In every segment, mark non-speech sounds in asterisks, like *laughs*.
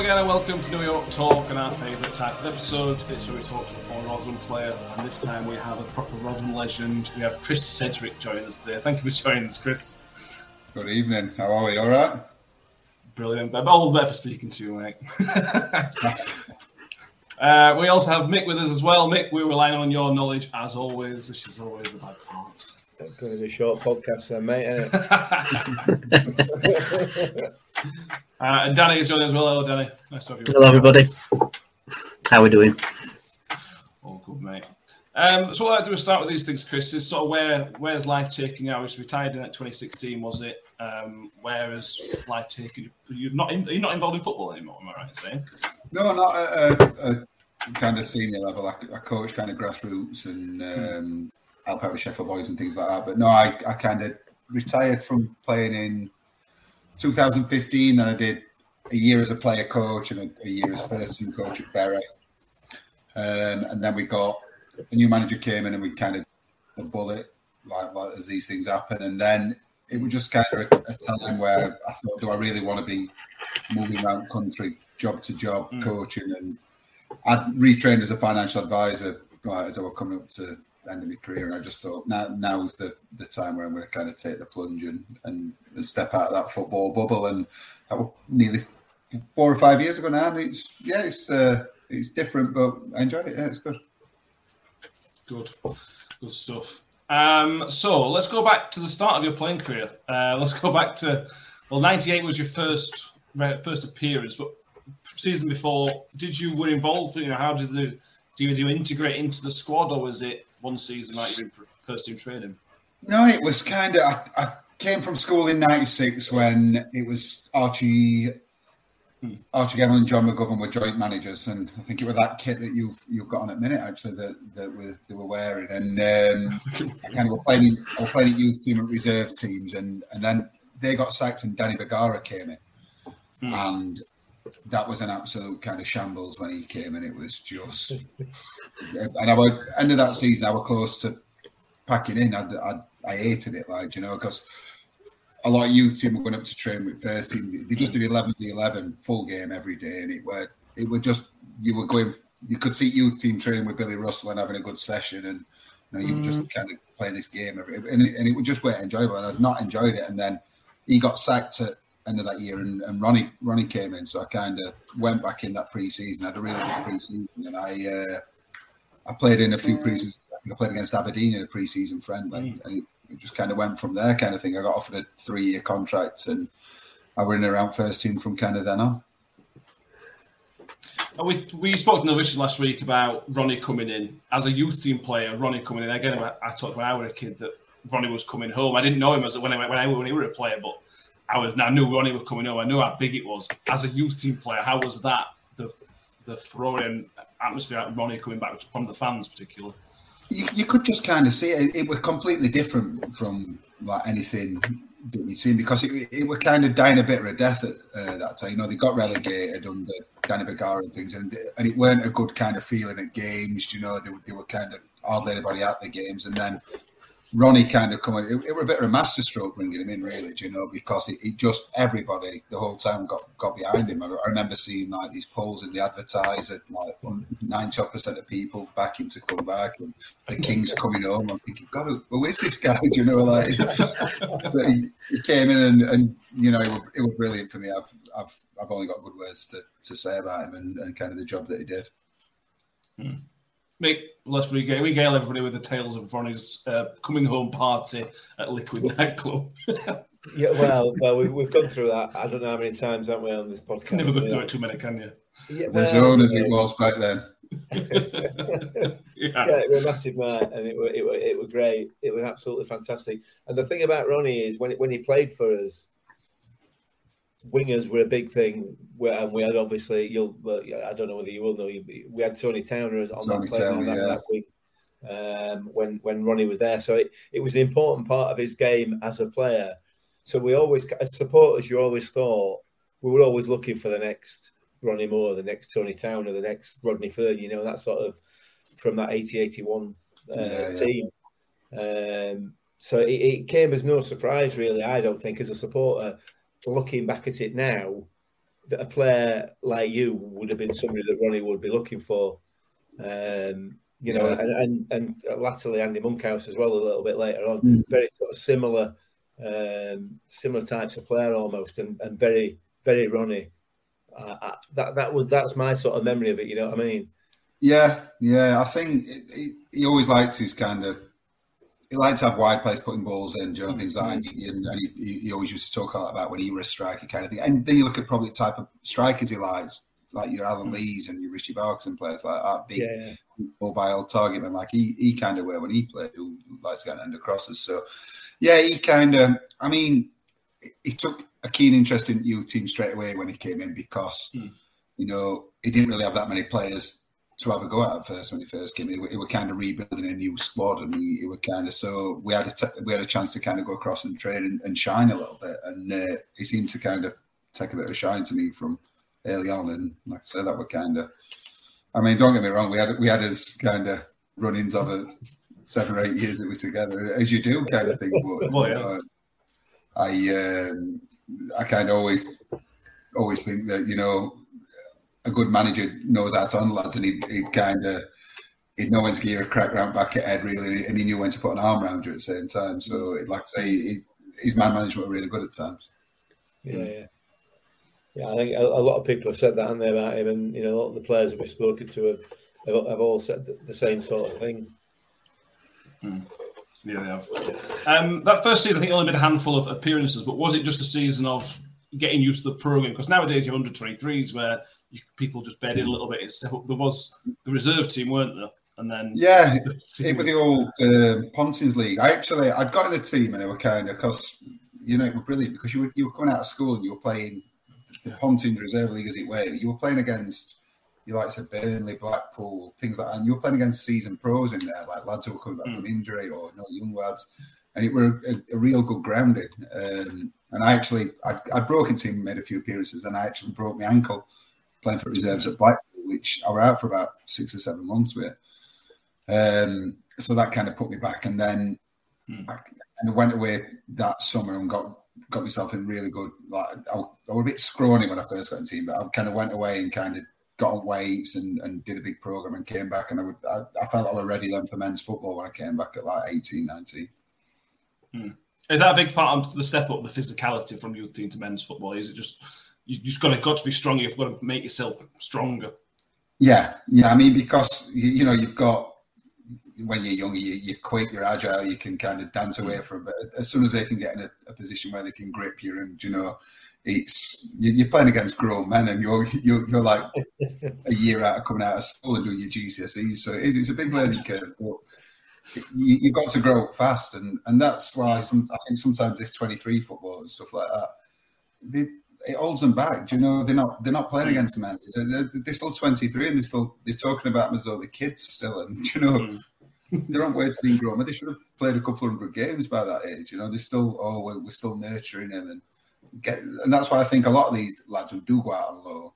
again and welcome to New York Talk and our favourite type of episode. It's where we talk to a former Rotherham player and this time we have a proper Rotherham legend. We have Chris Sedgwick joining us today. Thank you for joining us, Chris. Good evening. How are we? All right? Brilliant. I'm all the better for speaking to you, mate. *laughs* uh, we also have Mick with us as well. Mick, we're relying on your knowledge as always, which is always the bad part. Going to be a short podcast then, mate. *laughs* *laughs* Uh, and Danny is joining us as well. Hello, Danny. Nice to have you. Hello, everybody. How are we doing? All good, mate. Um, so what I like to do is start with these things, Chris. Is sort of where where's life taking you? I was retired in at 2016, was it? Um, where is life taking you? You're not in, you're not involved in football anymore, am I right in saying? No, not at a, a kind of senior level. I, I coach kind of grassroots and um, help out with Sheffield Boys and things like that. But no, I, I kind of retired from playing in 2015. Then I did a year as a player coach and a, a year as first team coach at Bury. Um, and then we got a new manager came in and we kind of the bullet like, like as these things happen. And then it was just kind of a, a time where I thought, do I really want to be moving around country, job to job, coaching? And I retrained as a financial advisor like, as I was coming up to end of my career. And I just thought now now's the, the time where I'm going to kind of take the plunge and, and, and step out of that football bubble. And that was nearly four or five years ago now. And it's, yeah, it's, uh, it's different, but I enjoy it. Yeah, it's good. Good, good stuff. Um, so let's go back to the start of your playing career. Uh, let's go back to well, '98 was your first first appearance, but season before, did you were involved? You know, how did the do you integrate into the squad, or was it one season were in first team training? No, it was kind of. I, I came from school in '96 when it was Archie, Archie Gemmell and John McGovern were joint managers, and I think it was that kit that you've you've got on at minute actually that that we, they were wearing, and um, I kind of were playing. I was playing at youth team and reserve teams, and and then they got sacked, and Danny Bergara came in, and that was an absolute kind of shambles when he came and It was just, and I was end of that season, I was close to packing in. I, I, I hated it, like you know, because a lot of youth team were going up to train with first team. They just did eleven v eleven full game every day, and it were it would just you were going. You could see youth team training with Billy Russell and having a good session, and you know you were just mm. kind of playing this game, every, and it, and it would just weren't enjoyable. And I'd not enjoyed it, and then he got sacked at end of that year, and, and Ronnie Ronnie came in, so I kind of went back in that pre-season. I had a really good pre-season, and I uh, I played in a few pre-seasons. I think I played against Aberdeen in a pre-season friendly, and it, it just kind of went from there, kind of thing. I got offered a three-year contract, and I were in around first team from kind of then on. We we spoke to Novish last week about Ronnie coming in as a youth team player. Ronnie coming in again. I, I talked when I was a kid that Ronnie was coming home. I didn't know him as when I when I when he was a player, but I was. I knew Ronnie was coming home. I knew how big it was as a youth team player. How was that? The the throwing atmosphere, at Ronnie coming back from the fans, particularly. You, you could just kind of see it. It was completely different from like anything that you'd seen because it, it were kind of dying a bit of a death at uh, that time. You know, they got relegated under Danny Bergara and things, and and it weren't a good kind of feeling at games. You know, they, they were kind of hardly anybody at the games, and then Ronnie kind of coming. It, it a bit of a masterstroke bringing him in, really. Do you know, because it just everybody the whole time got got behind him. I, I remember seeing like these polls in the advertiser, like ninety percent of people back him to come back, and the King's coming home. I'm thinking, God, who, who is this guy? *laughs* Do you know, like he, he came in and, and you know, it was, it was brilliant for me. I've I've I've only got good words to, to say about him and, and kind of the job that he did. Hmm. Make let's regale, regale everybody with the tales of Ronnie's uh, coming home party at Liquid Nightclub. *laughs* Yeah, well, well, we've, we've gone through that. I don't know how many times, haven't we, on this podcast? Never going to do it too many, can you? Yeah, The well, zone as yeah. it was back then. *laughs* Yeah. yeah, it was a massive night, and it was it was it was great. It was absolutely fantastic. And the thing about Ronnie is when when he played for us, wingers were a big thing. Where and we had obviously you'll well, I don't know whether you will know you- we had Tony Towner on Tony that Towner, that, yeah. that wing um, when when Ronnie was there. So it, it was an important part of his game as a player. So we always as supporters, you always thought we were always looking for the next Ronnie Moore, the next Tony Towner, the next Rodney Fern. You know that sort of from that 80-81 uh, Yeah, yeah. team. Um, so it, it came as no surprise, really. I don't think, as a supporter, looking back at it now, that a player like you would have been somebody that Ronnie would be looking for. Um, you know, Yeah. and, and and latterly Andy Monkhouse as well a little bit later on. Mm. Very sort of similar, um, similar types of player almost, and, and very very Ronnie. Uh, I, that that was that's my sort of memory of it. You know what I mean? Yeah, yeah. I think he, he always liked his kind of. He liked to have wide plays, putting balls in, you know, things like that. And, he, and he, he always used to talk a lot about when he was a striker kind of thing. And then you look at probably the type of strikers he likes, like your Alan Lees and your Richie Barks and players like that, big Yeah, yeah. mobile target man, like he, he kind of were when he played, who likes to get under crosses. So, yeah, he kind of, I mean, he took a keen interest in youth team straight away when he came in because, Hmm. you know, he didn't really have that many players to have a go at at first when he first came in. He, were- were kind of rebuilding a new squad, and he were kind of so we had a t- we had a chance to kind of go across and train and, and shine a little bit, and uh, he seemed to kind of take a bit of a shine to me from early on, and like I said, that were kind of. I mean, don't get me wrong, we had we had his kind of run-ins of it seven or eight years that we were together, as you do, kind of thing. But *laughs* Oh, yeah. uh, I um, I kind of always always think that you know a good manager knows how to handle lads, and he'd, he'd kind of he'd know when to give you a crack round back at head really, and he knew when to put an arm around you at the same time. So, like I say, he, his man management were really good at times. Yeah, yeah. Yeah, I think a, a lot of people have said that, haven't they, about him? And, you know, a lot of the players that we've spoken to have, have, have all said the, the same sort of thing. Yeah, they have. Um, that first season, I think, only made a handful of appearances, but was it just a season of getting used to the program? Because nowadays you have under 23s where you, people just bed in a little bit. It's, there was the reserve team, weren't there? And then Yeah, *laughs* it was the old um, Pontins League. I actually I'd got in the team and they were kind of because you know it was brilliant because you were you were coming out of school and you were playing the Pontins Reserve League as it were. You were playing against you like said Burnley, Blackpool, things like that, and you were playing against seasoned pros in there, like lads who were coming back from injury or no young lads, and it were a, a real good grounding. Um, and I actually I'd, I'd broken team, made a few appearances, then I actually broke my ankle playing for reserves at Blackpool, which I were out for about six or seven months with. Um, so that kind of put me back, and then I kind of went away that summer and got got myself in really good. Like I, I was a bit scrawny when I first got in team, but I kind of went away and kind of got on weights and, and did a big program and came back, and I would I, I felt I was ready then for men's football when I came back at like 18, 19. Hmm. Is that a big part of the step up, the physicality from youth team to men's football? Is it just you you just got to got to be stronger? You've got to make yourself stronger. Yeah, yeah. I mean, because you, you know you've got when you're younger, you, you're quick, you're agile, you can kind of dance away hmm. from. But as soon as they can get in a, a position where they can grip you, and you know, it's you- you're playing against grown men, and you're you're, you're like *laughs* a year out of coming out of school and doing your GCSEs, so it, it's a big learning curve. But you, you've got to grow up fast, and and that's why some, I think sometimes this 23 football and stuff like that they, it holds them back. Do you know they're not they're not playing Mm. against men. They're, they're, they're still 23 and they're still they're talking about them as though they're kids still. And *laughs* you know Mm. they're on way to being grown. But they should have played a couple of hundred games by that age. You know they're still oh we're, we're still nurturing them and get and that's why I think a lot of these lads who do go out on low.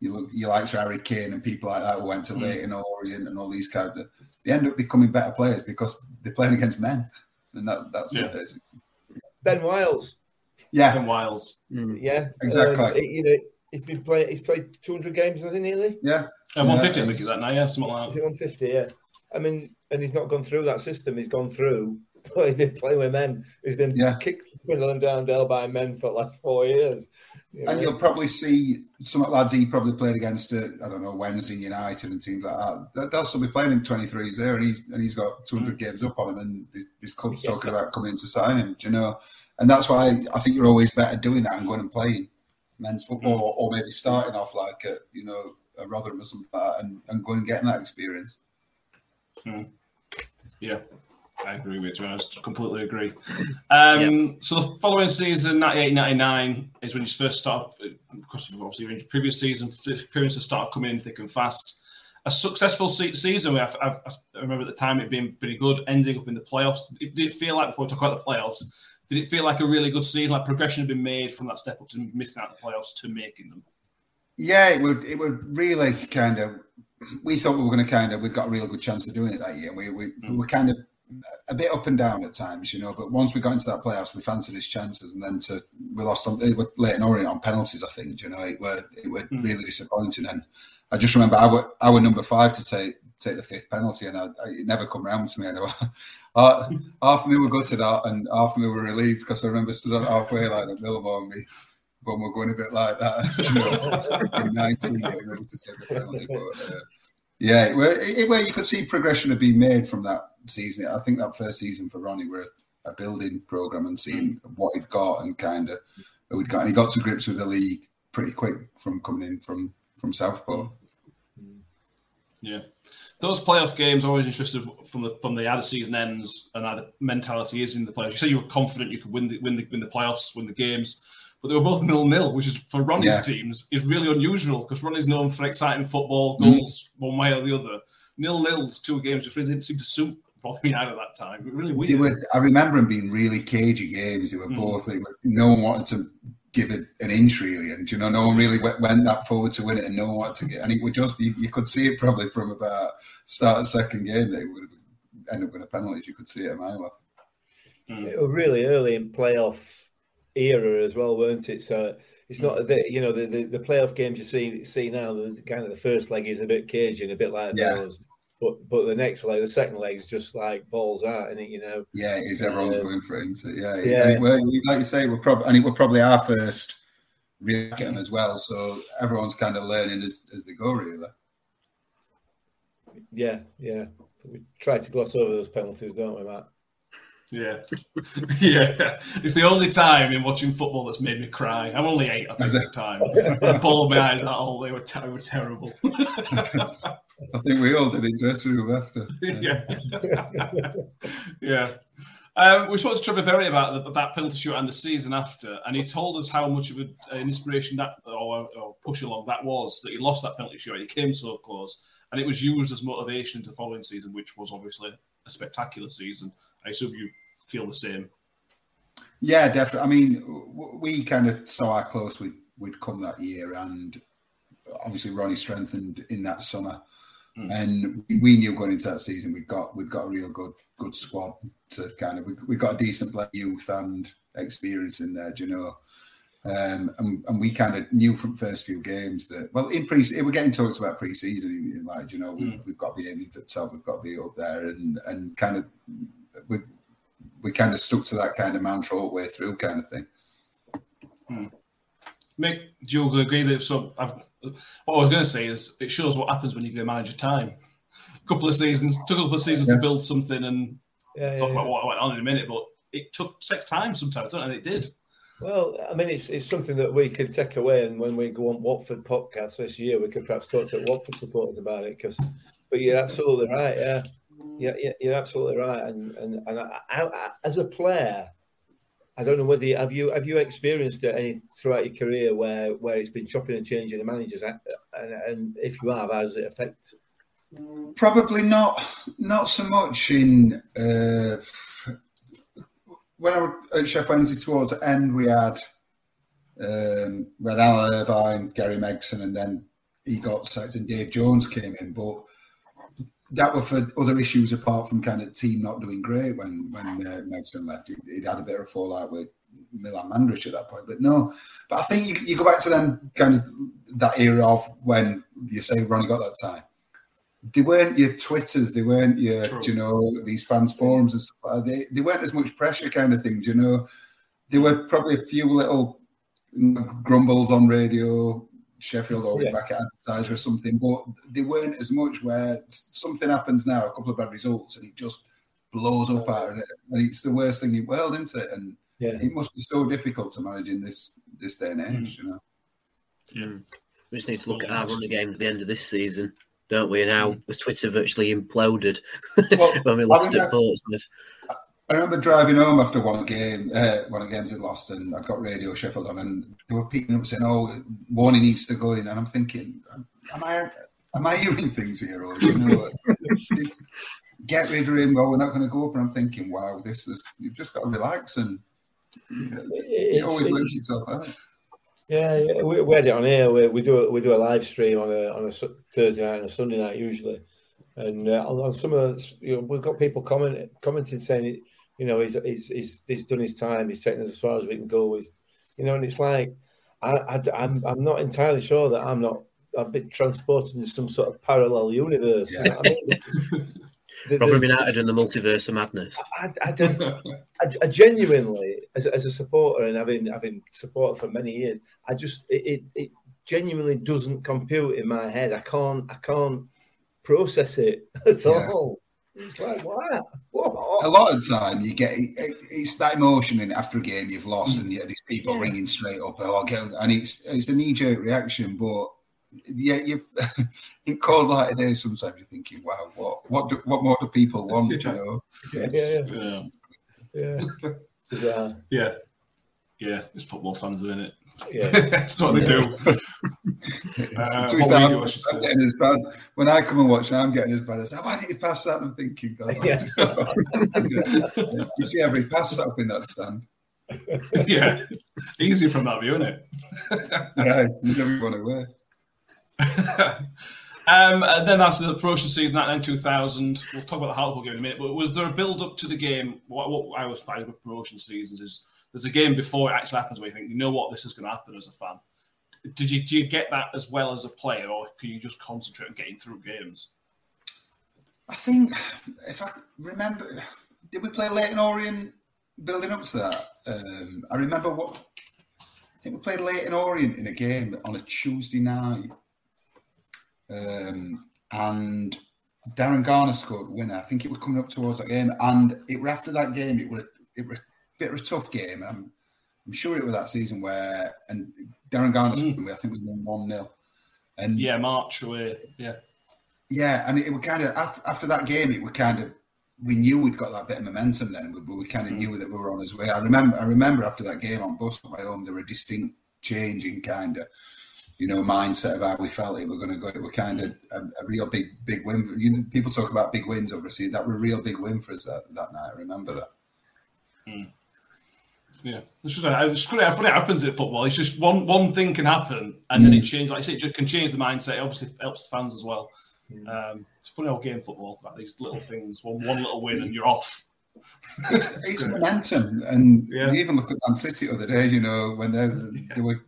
You look, you like Harry Kane and people like that who went to Mm. Leyton Orient and all these kind of. They end up becoming better players because they're playing against men, and that, that's Yeah. it. Ben Wiles, Yeah, Ben Wiles. yeah, Exactly. Um, you know, he's been playing. He's played 200 games, hasn't he nearly? yeah. And 150, I think, it's- is that now? Yeah, something like that. 150? Yeah. I mean, and he's not gone through that system. He's gone through playing, playing with men. He's been Yeah. kicked and down Dale by men for the last four years. You And know? you'll probably see some lads he probably played against, uh, I don't know, Wednesday United and teams like that. They- They'll still be playing in 23s there, and he's and he's got 200 mm-hmm. games up on him, and his, his club's Yeah. talking about coming in to sign him. Do you know? And that's why I think you're always better doing that and going and playing men's football, mm-hmm. or, or maybe starting off like at you know a Rotherham or something like that, and, and going and getting that experience. Hmm. Yeah, I agree with you. To be honest, completely agree. Um, So the following season, 98-99, is when you first start. Of course, you've obviously your previous season appearances start coming in thick and fast. A successful se- season. I, I, I remember at the time it being pretty good, ending up in the playoffs. It did it feel like before we talk about the playoffs. Did it feel like a really good season? Like progression had been made from that step up to missing out the playoffs to making them. Yeah, it would. It would really kind of. We thought we were going to kind of. We got a real good chance of doing it that year. We we, we were kind of a bit up and down at times, you know. But once we got into that playoffs, we fancied his chances, and then to we lost on it Leyton Orient on penalties. I think you know it were it were really disappointing. And I just remember I were I were number five to take take the fifth penalty, and I, I, it never come round to me. I know. *laughs* Uh, half of me were gutted out, and half of me were relieved because I remember stood on halfway line at Millmoor and me when we're going a bit like that. *laughs* You know, *laughs* 19 getting ready to take a penalty. But, uh, yeah, it, where you could see progression had been made from that season. I think that first season for Ronnie were a building program and seeing what he'd got and kind of who he'd got. And he got to grips with the league pretty quick from coming in from from Southport. Yeah. Those playoff games always interested from the from the how the season ends and how the mentality is in the playoffs. You say you were confident you could win the win the win the playoffs, win the games, but they were both nil nil, which is for Ronnie's Yeah. teams is really unusual because Ronnie's known for exciting football, Mm. goals one way or the other. Nil nils, two games just really didn't seem to suit Rotherham United at that time. Really weird. They were, I remember them being really cagey games. They were Mm. both. They were, no one wanted to give it an inch really, and you know, no one really went, went that forward to win it, and no one wanted to get. And it would just you, you could see it probably from about start of second game. They would end up with a penalty. You could see it a mile off. It was really early in playoff era as well, weren't it? So it's not that you know the, the, the playoff games you see see now. The kind of the first leg is a bit cagey and a bit like Yeah. those, but but the next leg, the second leg is just like balls out, and it you know. Yeah, it is everyone's Uh, going for it, it? Yeah, yeah. And it were, like you say, we're probably and it were probably our first 'em as well. So everyone's kind of learning as, as they go, really. Yeah, yeah. We try to gloss over those penalties, don't we, Matt? Yeah, *laughs* yeah. It's the only time in watching football that's made me cry. I'm only eight, I think, at the time. I bawled my eyes out. They were, te- they were terrible. I think we all did in dressing room after. yeah. *laughs* yeah. Um, we spoke to Trevor Berry about the, that penalty shoot and the season after, and he told us how much of a, an inspiration that or, or push along that was that he lost that penalty shoot. He came so close, and it was used as motivation to the following season, which was obviously a spectacular season. I assume you feel the same. Yeah, definitely. I mean, we kind of saw how close we'd, we'd come that year, and obviously Ronnie strengthened in that summer. And we- knew going into that season we got we'd got a real good good squad to kind of we we got a decent blend of youth and experience in there, do you know. Um, and, and we kind of knew from first few games that well in pre we're getting talks about pre-season like you know we, we've got to be aiming for the top we've got to be up there and and kind of we we kind of stuck to that kind of mantra all the way through kind of thing. Hmm. Mick, do you agree that so? I've, what I was going to say is it shows what happens when you give a manager time. A couple of seasons, took a couple of seasons to build something, and Yeah, talk yeah, about yeah. what went on in a minute. But it took takes time sometimes, it? And it did. Well, I mean, it's it's something that we could take away, and when we go on Watford podcast this year, we could perhaps talk to Watford supporters about it. Because, but you're absolutely right. Yeah, yeah, yeah you're absolutely right. And and and I, I, I, as a player, I don't know whether you, have you have you experienced it any throughout your career where where it's been chopping and changing the managers, and, and if you have, how does it affect? Probably not. Not so much in. Uh, when I was at Sheff Wednesday towards the end, we had um, we had Alan Irvine, Gary Megson, and then he got sacked and Dave Jones came in. But that were for other issues apart from kind of team not doing great when when uh, Megson left. He'd, he'd had a bit of a fallout with Milan Mandaric at that point. But no, but I think you, you go back to them kind of that era of when you say Ronnie got that time. They weren't your Twitters, they weren't your, True. you know, these fans forums and stuff. like. They, they weren't as much pressure kind of things, you know. There were probably a few little grumbles on radio, Sheffield or Yeah. back at advertiser or something, but they weren't as much where something happens now, a couple of bad results, and it just blows up out of it. And it's the worst thing in the world, isn't it? And Yeah. it must be so difficult to manage in this this day and hmm. age, you know. We just need to look at our running games at the end of this season, don't we? And how hmm. the Twitter virtually imploded Well, *laughs* when we I lost at Portsmouth. I remember driving home after one game, uh, one of the games had lost, and I'd got Radio Sheffield on, and they were picking up saying, "Oh, warning needs to go in," and I'm thinking, "Am I, am I hearing things here, or you know, this, get rid of him? Well, we're not going to go up." And I'm thinking, "Wow, this is you've just got to relax and it It's- always works it's- itself out." Yeah, yeah, we, we had it on here. We, we do a, we do a live stream on a on a Thursday night and a Sunday night usually, and uh, on, on some of the, you know, we've got people comment, commenting saying, it, you know, he's, he's he's he's done his time. He's taken us as far as we can go with, you know, and it's like I, I I'm I'm not entirely sure that I'm not I've been transported into some sort of parallel universe. What I mean? The- *laughs* the- United and the multiverse of madness. I, I, don't, I, I genuinely, as, a- as a supporter and having having supported for many years, I just it, it, it genuinely doesn't compute in my head. I can't I can't process it *laughs* at Yeah. all. It's like what? a lot of time you get it, it's that emotion in after a game you've lost and mm. you get these people ringing straight up oh, and it's it's a knee-jerk reaction but yeah you *laughs* in cold light day. sometimes you're thinking wow what what do, what more do people want you know Yeah, yeah, Yeah, yeah. Bizarre. yeah, yeah. It's football fans doing it. Yeah. *laughs* That's what they do. *laughs* Uh, To be what fair, we I'm, I I'm getting as bad when I come and watch I'm getting as bad as why didn't you pass that I'm thinking God, Yeah. *laughs* Yeah. you see every pass up in that stand *laughs* yeah, easy from that view, isn't it? *laughs* yeah you never run away um, and then that's the promotion season, 99 2000. We'll talk about the Hartlepool game in a minute, but was there a build up to the game? What, what I always find with promotion seasons is there's a game before it actually happens where you think, you know what, this is going to happen as a fan. Did you, do you get that as well as a player, or can you just concentrate on getting through games? I think if I remember, did we play Leyton Orient building up to that? Um, I remember what I think we played Leyton Orient in a game on a Tuesday night, um, and Darren Garner scored winner. I think it was coming up towards that game, and it were after that game. It was it was a bit of a tough game. and I'm sure it was that season where and Darren Garner mm. we- I think we won one 0 and Yeah, March away. Yeah. yeah, and it, was kind of after, that game, it was kind of we knew we'd got that bit of momentum then, but we kind of mm. knew that we were on his way. I remember, I remember after that game on bus my home, there were a distinct change in kind of you know mindset of how we felt it were going to go. It was kind of mm. a, a real big big win. You know, people talk about big wins overseas. That were a real big win for us that, that night. I remember that. Yeah, it's just it's funny, it happens at football. It's just one one thing can happen, and then it Mm. changes. Like I say, it just can change the mindset. It obviously helps the fans as well. Um, it's a funny old game football. Like these little things, one one little win and you're off. It's, it's *laughs* momentum, and Yeah. you even look at Man City the other day. You know when they they were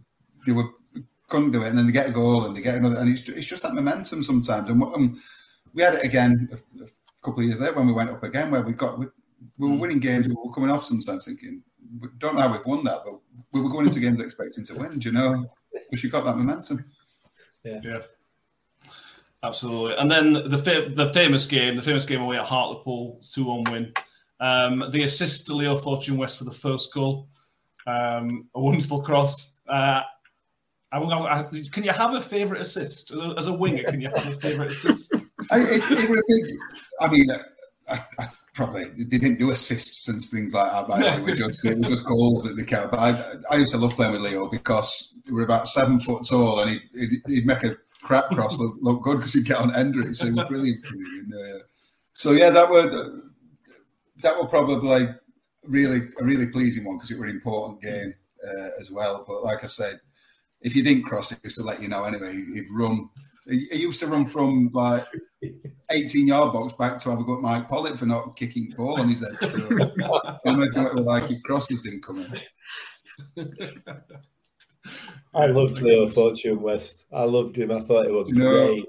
they were couldn't do it, and then they get a goal and they get another, and it's it's just that momentum sometimes. And um, we had it again a, a couple of years later when we went up again, where we got we, we were winning games, we were coming off sometimes thinking, we don't know how we've won that, but we were going into games expecting to win. Do you know? Because you got that momentum. Yeah, yeah. absolutely. And then the fa- the famous game, the famous game away at Hartlepool, two one win. Um, the assist to Leo Fortune West for the first goal, um, a wonderful cross. Uh, I, I, I- can you have a favourite assist as a, as a winger? Can you have a favourite assist? *laughs* I, it, it was a big. I mean, I, I probably they didn't do assists and things like that. But it was just it was just goals that they count. But I, I used to love playing with Leo because we were about seven foot tall, and he'd, he'd, he'd make a crap cross look, look good because he'd get on end of it. So he was brilliant. And, uh, so yeah, that would that were probably really a really pleasing one because it was an important game uh, as well. But like I said, if you didn't cross it, just to let you know anyway, he'd run. He used to run from like 18 yard box back to have a go at Mike Pollitt for not kicking the ball on his head. So, imagine what it was like if crosses didn't come in. I loved Leo Fortune West. I loved him. I thought it was You know, great.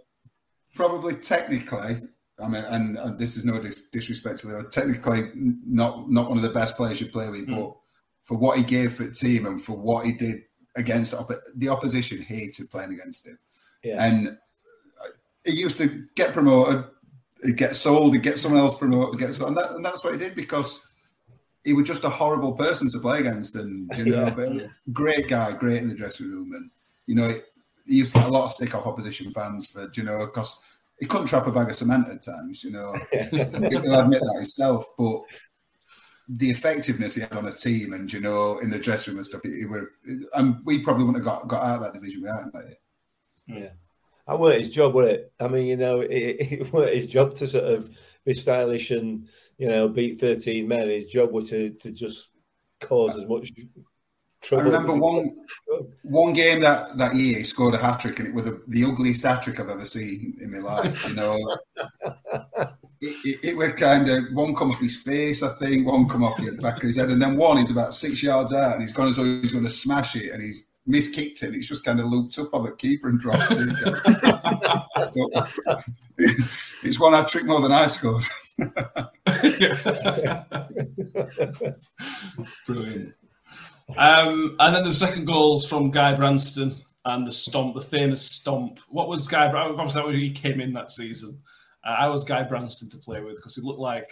Probably technically, I mean, and, and this is no dis- disrespect to Leo. Technically, not not one of the best players you play with, hmm. but for what he gave for the team and for what he did against the, oppo- the opposition, hated playing against him. Yeah. And he used to get promoted, he'd get sold, he'd get someone else promoted, get sold, and, that, and that's what he did because he was just a horrible person to play against. And *laughs* you know, Yeah. but great guy, great in the dressing room, and you know, he used to get a lot of stick off opposition fans for you know because he couldn't trap a bag of cement at times. You know, *laughs* he'll admit that himself, but. The effectiveness he had on the team, and you know, in the dressing room and stuff, he, he were, and we probably wouldn't have got, got out of that division without him. Like, Yeah. That weren't his job, was it? I mean, you know, it, it weren't *laughs* his job to sort of be stylish and, you know, beat 13 men. His job was to, to just cause as much trouble. I remember one one game that, that year he scored a hat trick and it was the, the ugliest hat trick I've ever seen in my life. You know, *laughs* it, it, it was kind of one come off his face, I think, one come off the back of his head, and then one is about six yards out and he's gone as though he's going to smash it and he's miskicked it. It's just kind of looped up of a keeper and dropped it. *laughs* it's one hat trick more than I scored. *laughs* Brilliant. Um, and then the second goals from Guy Branston and the stomp, the famous stomp. What was Guy? Obviously, that when he came in that season. Uh, I was Guy Branston to play with because he looked like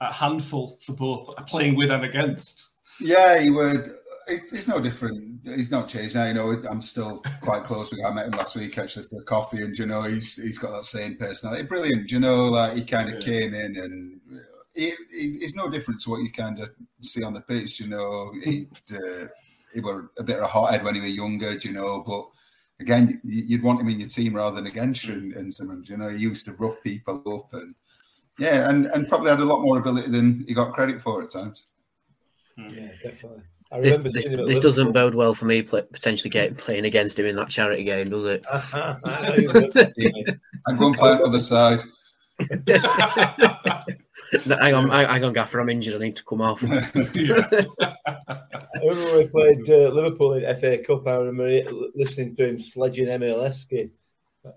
a handful for both playing with and against. Yeah, he would. It, it's no different. He's not changed now. You know, I'm still quite close with. I met him last week actually for a coffee, and you know, he's he's got that same personality. Brilliant. You know, like he kind of Yeah. came in, and he, he's, he's no different to what you kind of see on the pitch. You know, he *laughs* uh, he was a bit of a hothead when he was younger. You know, but again, you- you'd want him in your team rather than against you. And, and Simmons, you know, he used to rough people up, and yeah, and and probably had a lot more ability than he got credit for at times. Yeah, definitely. I This, this, seeing him at this doesn't bode well for me play, potentially get, playing against him in that charity game, does it? *laughs* I know you would. And go and play on the other side. *laughs* No, hang on, hang hang on, Gaffer. I'm injured. I need to come off. *laughs* I remember when we played uh, Liverpool in FA Cup. I remember listening to him sledging Emile Heskey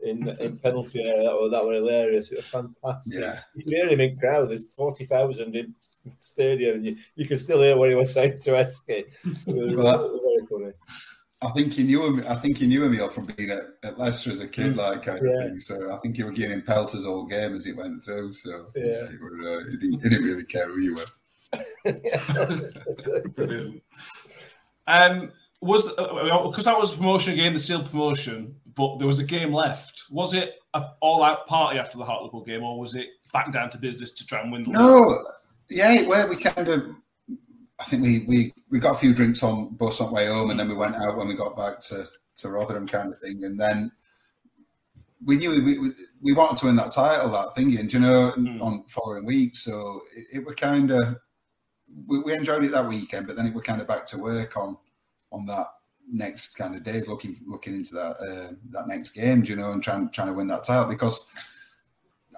in in penalty area. That was that was hilarious. It was fantastic. Yeah. You hear him in crowd. There's forty thousand in stadium, and you, you can still hear what he was saying to Heskey. It Well, very funny. I think he knew him. I think he knew Emile from being at, at Leicester as a kid, like kind of thing. So I think he was getting him pelters all game as he went through. So Yeah. he, were, uh, he, didn't, he didn't really care who you were. *laughs* Brilliant. Um, was because that was promotion again, the sealed promotion, but there was a game left. Was it a all-out party after the Hartlepool game, or was it back down to business to try and win the league? Yeah, where we kind of. I think we, we, we got a few drinks on bus on the way home, and then we went out when we got back to, to Rotherham, kind of thing. And then we knew we, we, we wanted to win that title, that thing, and you know, on following week. So it, it were kind of we, we enjoyed it that weekend, but then it were kind of back to work on on that next kind of days, looking looking into that uh, that next game, you know, and trying trying to win that title because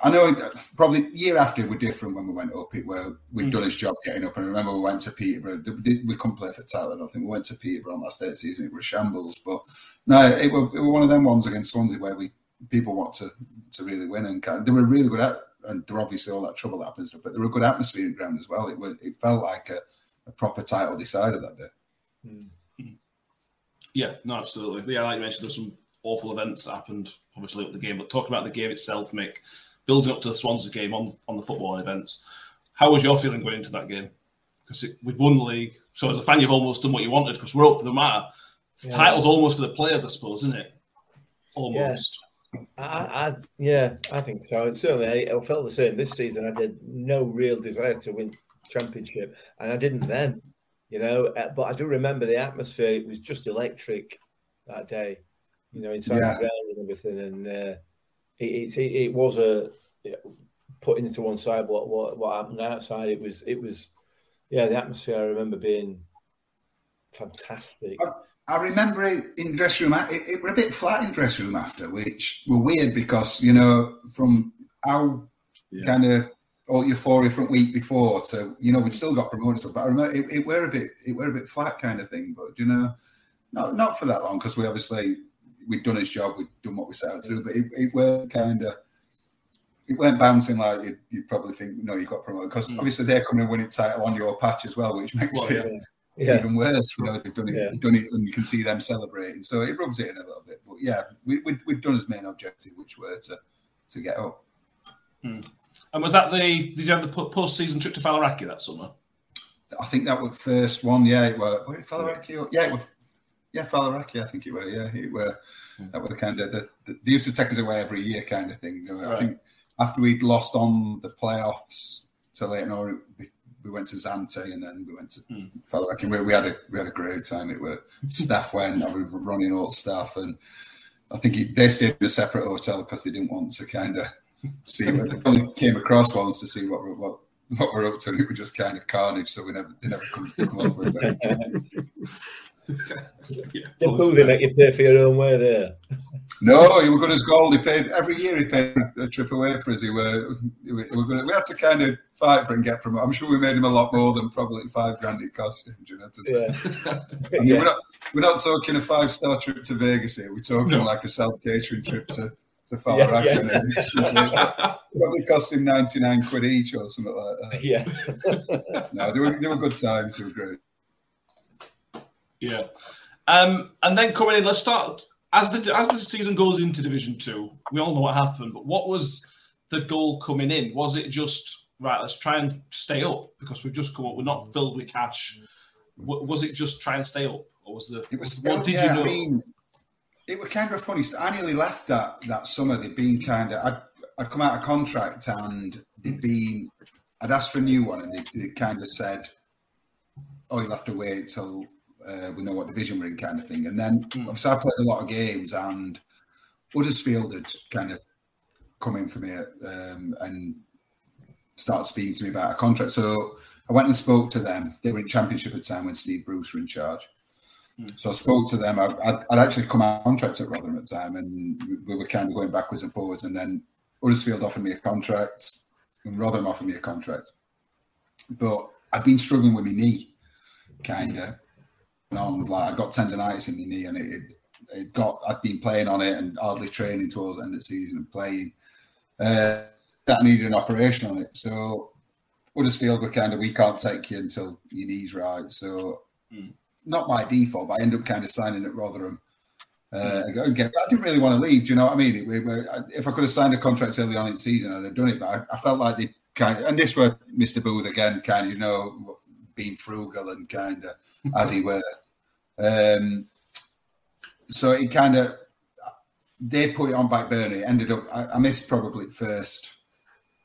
I know it- probably year after we are different when we went up. It were we'd mm. done his job getting up, and I remember we went to Peterborough. We, did, we couldn't play for title. I don't think we went to Peterborough on last day season. It was shambles, but no, it were, it were one of them ones against Swansea where we people want to to really win, and kind they were really good at. And there were obviously all that trouble that happens, but there were a good atmosphere in the ground as well. It was, it felt like a, a proper title decider that day. Mm. Yeah, no, absolutely. Yeah, like you mentioned, there's some awful events that happened, obviously, with the game. But talking about the game itself, Mick, building up to the Swansea game on, on the football events, how was your feeling going into that game? Because we've won the league. So as a fan, you've almost done what you wanted because we're up for the matter. The Yeah. title's almost for the players, I suppose, isn't it? Almost. I, I, yeah, I think so. And certainly, I, I felt the same this season. I had no real desire to win championship, and I didn't then. You know, uh, but I do remember the atmosphere. It was just electric that day. You know, inside Yeah. the ground and everything, and uh, it, it, it, it was a putting into one side what, what what happened outside. It was it was yeah, the atmosphere. I remember being fantastic. I remember it in dressing room. It, it were a bit flat in dressing room after, which were weird because you know from how kind of all euphoria from week before to you know we'd still got promoted stuff, but I remember it, it were a bit it were a bit flat kind of thing. But you know, not not for that long because we obviously we'd done his job, we'd done what we set out to do, but it, it were kind of. It weren't bouncing like you'd, you'd probably think, no, you got promoted because mm. obviously they're coming and winning title on your patch as well, which *laughs* makes Well, it Yeah. even worse. You know, they've done it, Yeah. done it, and you can see them celebrating. So it rubs it in a little bit. But yeah, we, we, we've done his main objective, which were to to get up. Hmm. And was that the? Did you have the post season trip to Faliraki that summer? I think that was the first one. Yeah, it was. Were it Faliraki? Yeah, it was. Yeah, Faliraki. I think it were. Yeah, it were. That were kind of the, the. They used to take us away every year, kind of thing. I Right. think after we'd lost on the playoffs to Leyton we, we went to Zante and then we went to Hmm. Faliraki. We, we had a we had a great time. It were staff went. I was running all staff, and I think it, they stayed in a separate hotel because they didn't want to kind of see. What, they only came across once to see what we're- what what we're up to, and it was just kind of carnage. So we never they never come, come over. *laughs* Yeah. Did Boothie make you pay for your own way there? No, he was good as gold. He paid every year. He paid a trip away for us. He were, he were, he were gonna, we had to kind of fight for it and get promoted. I'm sure we made him a lot more than probably five grand it cost him. do You know, to Yeah. *laughs* I mean, Yeah. we're not we're not talking a five star trip to Vegas here. We're talking No. like a self catering trip to to Yeah, Faliraki. yeah. *laughs* It's probably, probably cost him ninety nine quid each or something like that. Yeah. *laughs* No, they were they were good times. They were great. Yeah. Um, and then coming in, let's start as the as the season goes into Division Two. We all know what happened, but what was the goal coming in? Was it just right? Let's try and stay up because we've just come up. We're not filled with cash. W- was it just try and stay up, or was the It was. what did yeah, you know? I mean, it was kind of funny. I nearly left that that summer. They'd been kind of. I'd, I'd come out of contract and they'd been. I'd asked for a new one, and they, they kind of said, "Oh, you'll have to wait till uh, we know what division we're in," kind of thing. And then obviously I played a lot of games, and Huddersfield had kind of come in for me um, and started speaking to me about a contract. So I went and spoke to them. They were in Championship at the time when Steve Bruce were in charge. So I spoke to them. I, I'd, I'd actually come out of contract at Rotherham at the time, and we- we were kind of going backwards and forwards. And then Huddersfield offered me a contract, and Rotherham offered me a contract. But I'd been struggling with my knee, kind of. On like I got tendonitis in my knee, and it, it it got. I'd been playing on it and hardly training towards the end of the season and playing. Uh, that needed an operation on it, so Huddersfield were kind of we can't take you until your knee's right. So not by default, but I ended up kind of signing at Rotherham. Uh, again, I didn't really want to leave. Do you know what I mean? It, we were- if I could have signed a contract early on in the season, I'd have done it. But I, I felt like they kind of, and this were Mr. Booth again, kind of, you know, being frugal and kind of as he *laughs* were. Um, so it kind of, they put it on back burner. It ended up, I, I missed probably first.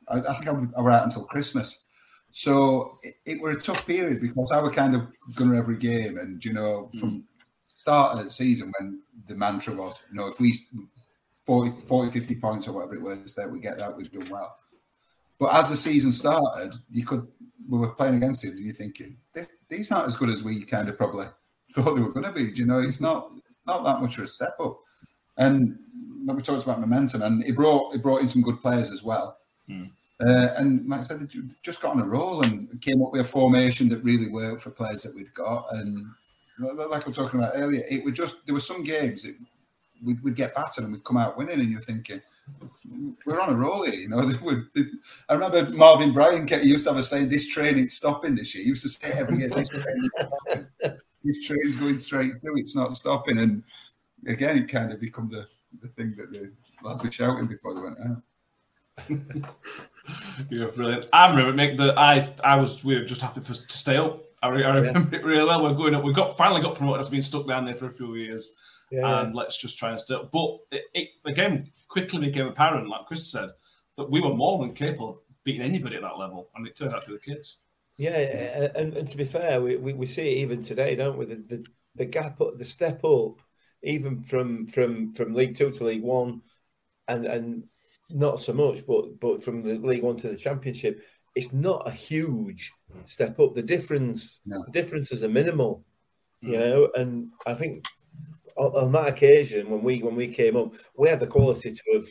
I, I think I, was- I out until Christmas. So it, it were a tough period because I were kind of going every game, and you know, from start of the season when the mantra was, you know, if we 40, 40 50 points or whatever it was that we get that, we've done well. But as the season started, you could we were playing against it, and you're thinking these aren't as good as we kind of probably thought they were going to be. Do you know, it's not it's not that much of a step up. And like we talked about momentum, and it brought it brought in some good players as well. Uh, and like I said, they just got on a roll and came up with a formation that really worked for players that we'd got. And li- li- like I was talking about earlier, it would just there were some games that we'd, we'd get battered and we'd come out winning, and you're thinking we're on a roll here. *laughs* You know, They would- I remember Marvin Bryan used to have a saying, "This training's stopping this year." He used to say every year, *laughs* "This training's stopping. this train's going straight through; it's not stopping." And again, it kind of become the, the thing that the lads were shouting before they went out. *laughs* Yeah, brilliant. I remember make the I I was we were just happy for, to stay up. I, re- I remember it really well. We're going up. We got finally got promoted after being stuck down there for a few years, Yeah. and let's just try and stay up. But it, it, again quickly became apparent, like Chris said, that we were more than capable of beating anybody at that level, and it turned out to be the case. Yeah, and, and to be fair, we, we, we see it even today, don't we? The, the the gap up, the step up, even from from from League Two to League One, and and not so much, but but from the League One to the Championship, it's not a huge step up. The difference, No. the differences are minimal, you mm. know. And I think on, on that occasion when we when we came up, we had the quality to have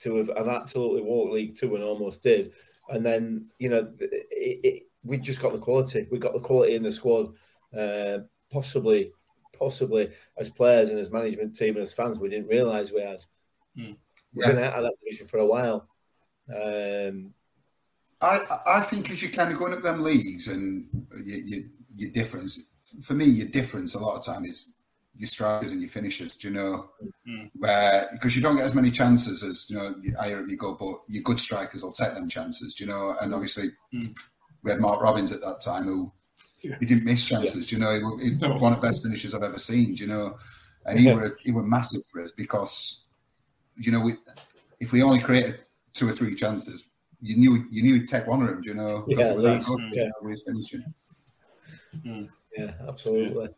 to have, have absolutely walked League Two and almost did. And then you know it, it, we just got the quality. We got the quality in the squad. Uh, possibly, possibly as players and as management team and as fans, we didn't realise we had. Hmm. We've been out of that position for a while. Um, I I think as you're kind of going up them leagues and your your, your difference for me, your difference a lot of time is your strikers and your finishers. Do you know Mm. where because you don't get as many chances as you know the higher up you go, but your good strikers will take them chances. Do you know? And obviously, Mm. we had Mark Robins at that time who Yeah. he didn't miss chances. Do you know? He, wa- he No. one of the best finishers I've ever seen. Do you know? And he Yeah. were he were massive for us because you know we if we only created two or three chances, you knew you knew he'd take one of them. Do you know? Because Yeah, they were that good, least. you know, with his finishing. yeah, absolutely.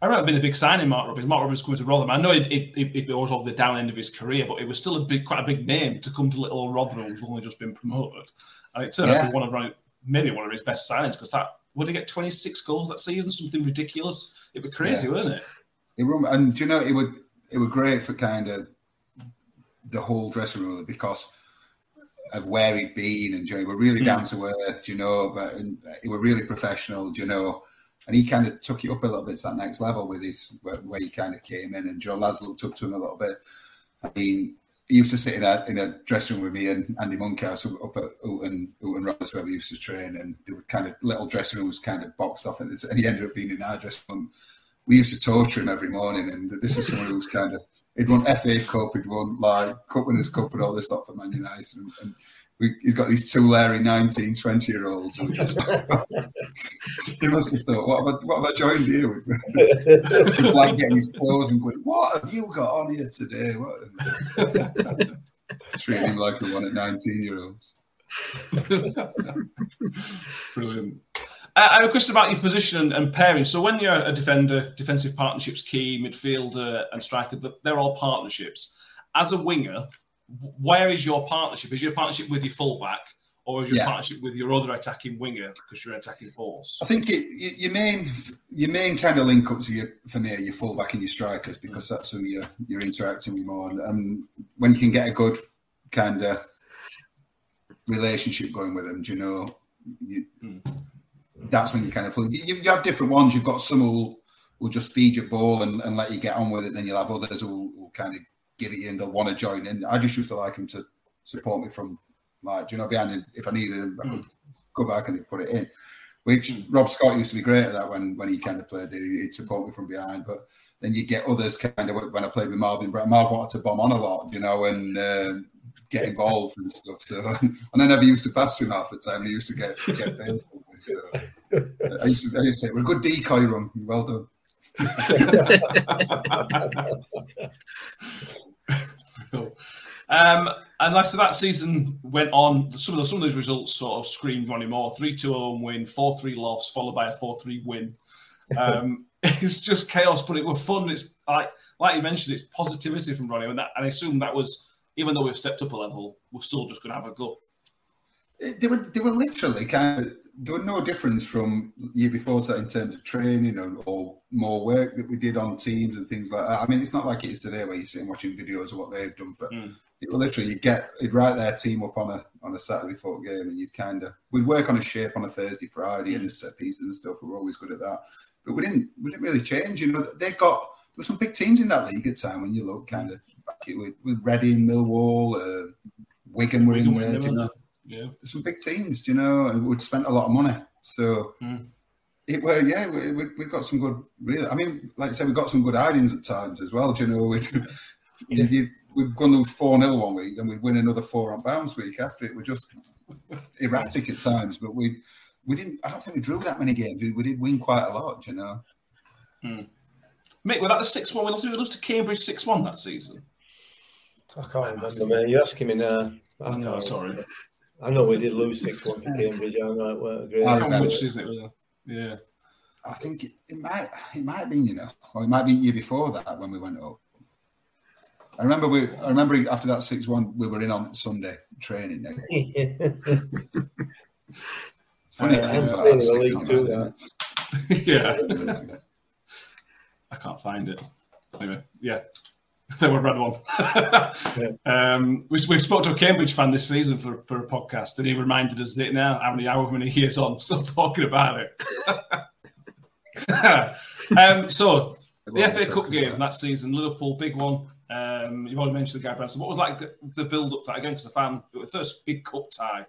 I remember being a big signing, Mark Robins. Mark Robins coming to Rotherham. I know it, it, it, it was on the down end of his career, but it was still a big, quite a big name to come to little old Rotherham, who's only just been promoted. And it turned out to be one of maybe one of his best signings because that would he get 26 goals that season? Something ridiculous. It was crazy, Yeah. wasn't it? It and do you know it would it were great for kind of the whole dressing room because of where he'd been and you know, he were really hmm. down to earth, do you know, but and he were really professional, do you know, and he kind of took it up a little bit to that next level with his where, where he kind of came in and Joe lads looked up to him a little bit. I mean, he used to sit in a in a dressing room with me and Andy Monkhouse up at Hooton, Hooton Roberts where we used to train, and there were kind of little dressing rooms kind of boxed off, and, and he ended up being in our dressing room we used to torture him every morning, and this is someone who's kind of he'd won FA Cup, he'd won like Cup Winners' Cup and all this stuff for Man United, and, and we, he's got these two Larry 19, 20 year olds. *laughs* *laughs* he must have thought, what have I, what have I joined here with? *laughs* like getting his clothes and going, what have you got on here today? Treating him like we one at 19 year olds. Brilliant. Uh, I have a question about your position and, and pairing. So when you're a defender, defensive partnerships key, midfielder, and striker, th- they're all partnerships. As a winger, where is your partnership? Is your partnership with your fullback, or is your Yeah. partnership with your other attacking winger because you're an attacking force? I think it, your main your main kind of link up are your, for me are your fullback and your strikers because that's who you're you're interacting with more. And, and when you can get a good kind of relationship going with them, do you know, you, hmm. that's when you kind of you, you you have different ones. You've got some who will just feed your ball and, and let you get on with it. Then you'll have others who will kind of give it in, they'll want to join in. I just used to like him to support me from like, you know, behind it. If I needed him, I could go back and put it in. Which Rob Scott used to be great at that when, when he kind of played it. He'd support me from behind. But then you get others kind of when I played with Marvin Brett. Marv wanted to bomb on a lot, you know, and um, get involved and stuff. So, *laughs* and I never used to pass to him half the time. He used to get get So I used to, I used to say, "We're a good decoy run. Well done." Um, and so that season went on. Some of the, some of those results sort of screamed Ronnie Moore: home win, four three loss, followed by a four three win. Um, *laughs* it's just chaos, but it was fun. It's like like you mentioned, it's positivity from Ronnie, and that and I assume that was even though we've stepped up a level, we're still just going to have a go. They were they were literally kind of there were no difference from year before that in terms of training or, or more work that we did on teams and things like that. I mean, it's not like it is today where you're sitting watching videos of what they've done for. Mm. It literally you get you'd write their team up on a on a Saturday before game and you'd kind of we'd work on a shape on a Thursday, Friday, and the set pieces and stuff. We were always good at that, but we didn't we didn't really change. You know, they got there were some big teams in that league at time when you look kind of back with, with Reading, Millwall, uh, Wigan were in there. Do you know? Yeah. some big teams, do you know, and we'd spent a lot of money. So Mm. it were, yeah, we, we, we got some good, really. I mean, like I said, we got some good hidings at times as well, do you know. We'd, *laughs* you, you, we'd go and lose 4 0 one week, then we'd win another four on bounce week after it. We're just *laughs* erratic at times, but we we didn't, I don't think we drew that many games. We, we did win quite a lot, do you know. Mick, was that the six one? We lost, we lost to Cambridge six one that season. I can't remember, man. You're asking me now. I No, can't sorry. Remember. I know we did lose 6 1 to Cambridge. I know it weren't great. I How much it. is it? Yeah. I think it, it might it might have been, you know, or it might be year before that when we went up. I remember we I remember after that six one we were in on Sunday training. Now. *laughs* Funny Uh, to I'm about still in that, the league too, on *laughs* yeah. I can't find it. Anyway, yeah. *laughs* They were red one. um, we, we spoke to a Cambridge fan this season for, for a podcast, and he reminded us that now, how many however many years on, *laughs* still talking about it. *laughs* um, so the FA Cup game that season, Liverpool, big one. Um, you've already mentioned the guy Branson. What was like the build up to that again? Because I found it was the first big cup tie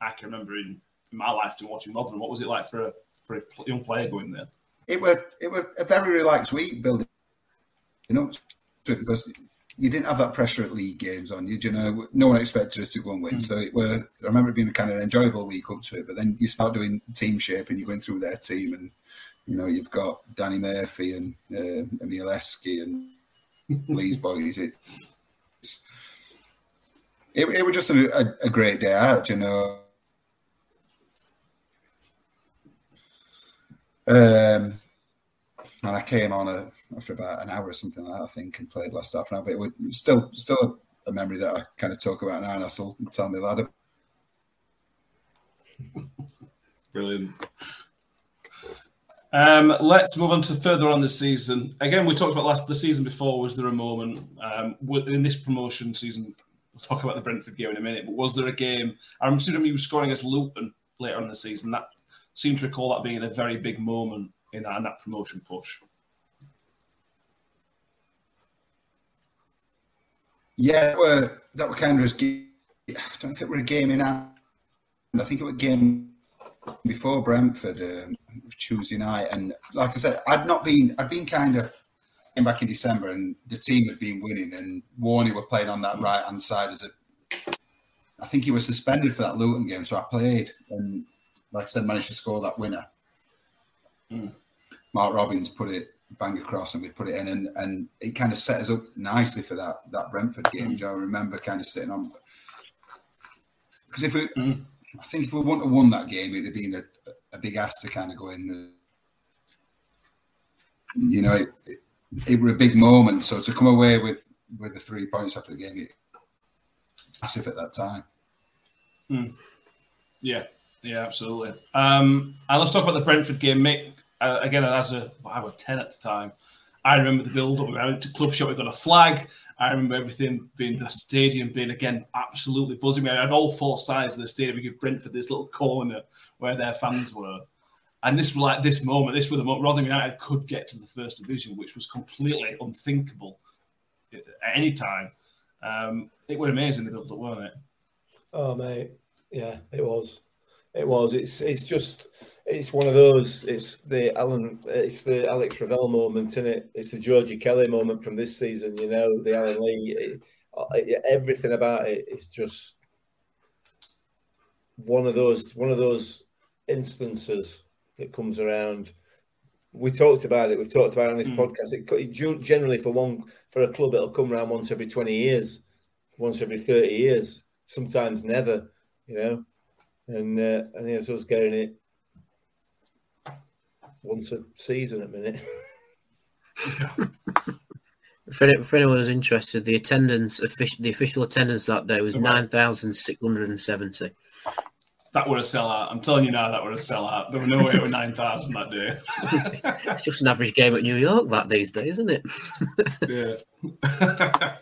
I can remember in, in my lifetime watching Rotherham. What was it like for a for a young player going there? It was it was a very relaxed week building up it because you didn't have that pressure at league games on you. You know, no one expected us to go and win. So it were I remember it being a kind of enjoyable week up to it. But then you start doing team shape and you're going through their team and you know you've got Danny Murphy and uh, Emile Heskey and *laughs* Lee's boys. It, it, it was just a, a, a great day out, you know. Um, and I came on a, after about an hour or something like that, I think, and played last half an hour. But it was still still a memory that I kind of talk about now, and I still tell me lad. Brilliant. Um, let's move on to further on this season. Again, we talked about last the season before. Was there a moment um, in this promotion season? We'll talk about the Brentford game in a minute. But was there a game? I'm assuming you were scoring against Luton later on in the season. That seemed to recall that being a very big moment in that, in that promotion push. Yeah, that were that were kind of as ga- I don't think it were a game in hand. I think it was a game before Brentford um, Tuesday night, and like I said, I'd not been. I'd been kind of came back in December, and the team had been winning, and Warney were playing on that right hand side as a. I think he was suspended for that Luton game, so I played, and like I said, managed to score that winner. Mark Robins put it bang across and we put it in and, and it kind of set us up nicely for that that Brentford game. Mm. You I remember kind of sitting on because if we mm. I think if we wouldn't have won that game it'd have been a, a big ask to kind of go in you know it, it, it were a big moment so to come away with with the three points after the game it massive at that time mm. Yeah, yeah, absolutely. Um, and let's talk about the Brentford game, Mick. Uh, again, as a well, I was ten at the time, I remember the build up. I went to club shop. We got a flag. I remember everything being the stadium being again absolutely buzzing. I had all four sides of the stadium. We give Brentford this little corner where their fans were, and this was like this moment. This was the moment Rotherham United could get to the first division, which was completely unthinkable at any time. Um, it was amazing the build up, weren't it? Oh mate, yeah, it was. It was. It's it's just it's one of those. It's the Alan. It's the Alex Revell moment, isn't it? It's the Georgie Kelly moment from this season. You know, the Alan Lee. It, it- everything about it is just one of those one of those instances that comes around. We talked about it. We've talked about it on this podcast. It, it generally for one for a club, it'll come around once every twenty years, once every thirty years. Sometimes never, you know. And uh, and here's us getting it once a season at minute. *laughs* For, for anyone who's interested, the attendance, the official attendance that day was nine thousand six hundred and seventy. That were a sellout. I'm telling you now, that were a sellout. There were no way it was 9,000 that day. *laughs* It's just an average game at New York that these days, isn't it? *laughs* yeah.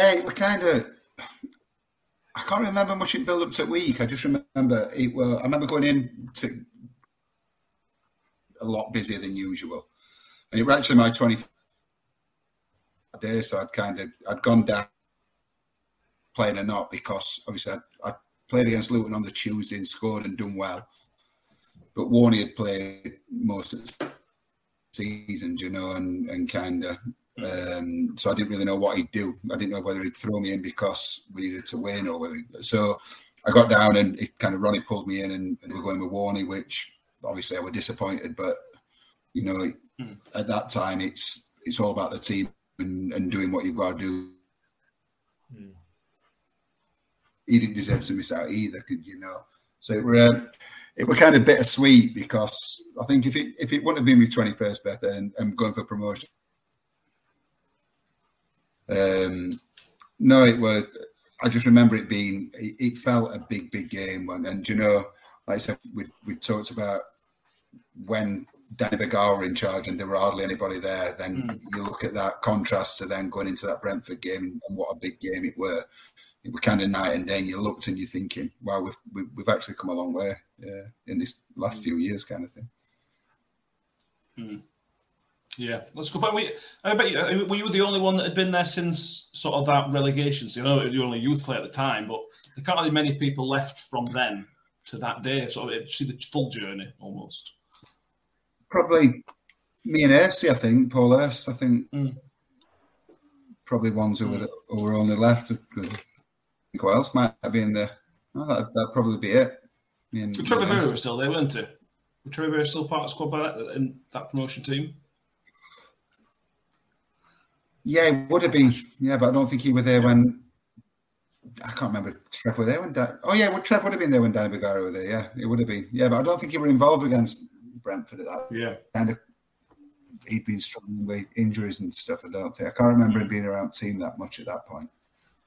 Yeah, it was kind of. I can't remember much in build up to week. I just remember it. Well, I remember going in to a lot busier than usual, and it was actually my twenty day. So I'd kind of I'd gone down playing or not because obviously I, I played against Luton on the Tuesday and scored and done well, but Warney had played most of the season, you know, and and kind of. Um, so I didn't really know what he'd do. I didn't know whether he'd throw me in because we needed to win or whether. He, so I got down and it kind of Ronnie pulled me in and, and we're going with Warney, which obviously I was disappointed. But you know, at that time, it's it's all about the team and, and doing what you've got to do he didn't deserve to miss out either, could you know? So it were um, it were kind of bittersweet because I think if it if it wouldn't have been my twenty first birthday and, and going for promotion, um, no, it was. I just remember it being. It, it felt a big, big game, when, and you know, like I said, we we talked about when Danny Bergara were in charge and there were hardly anybody there. Then Mm. you look at that contrast to then going into that Brentford game and what a big game it were. It were kind of night and day. And you looked and you're thinking, "Wow, we've we've, we've actually come a long way uh, in this last few years," kind of thing. Yeah, let's go back. Were you, I bet you, uh, were you the only one that had been there since sort of that relegation? So, you know, you were only youth player at the time, but there can't be many people left from then to that day. Sort of see the full journey almost. Probably me and Ersty, I think, Paul Hurst, I think, Mm. probably ones who were, who were only left. Who else might have been there? Oh, that, that'd probably be it. Me and- Trevor me and Vera Hurst. was still there, weren't he? Was Trevor still part of the squad by that, in that promotion team? Yeah, it would have been. Yeah, but I don't think he was there when. I can't remember. if Trev were there when. Dan, oh yeah, well, Trev would have been there when Danny Bergara were there. Yeah, it would have been. Yeah, but I don't think he were involved against Brentford at that Yeah. kind of. He'd been struggling with injuries and stuff. I don't think. I can't remember him being around the team that much at that point,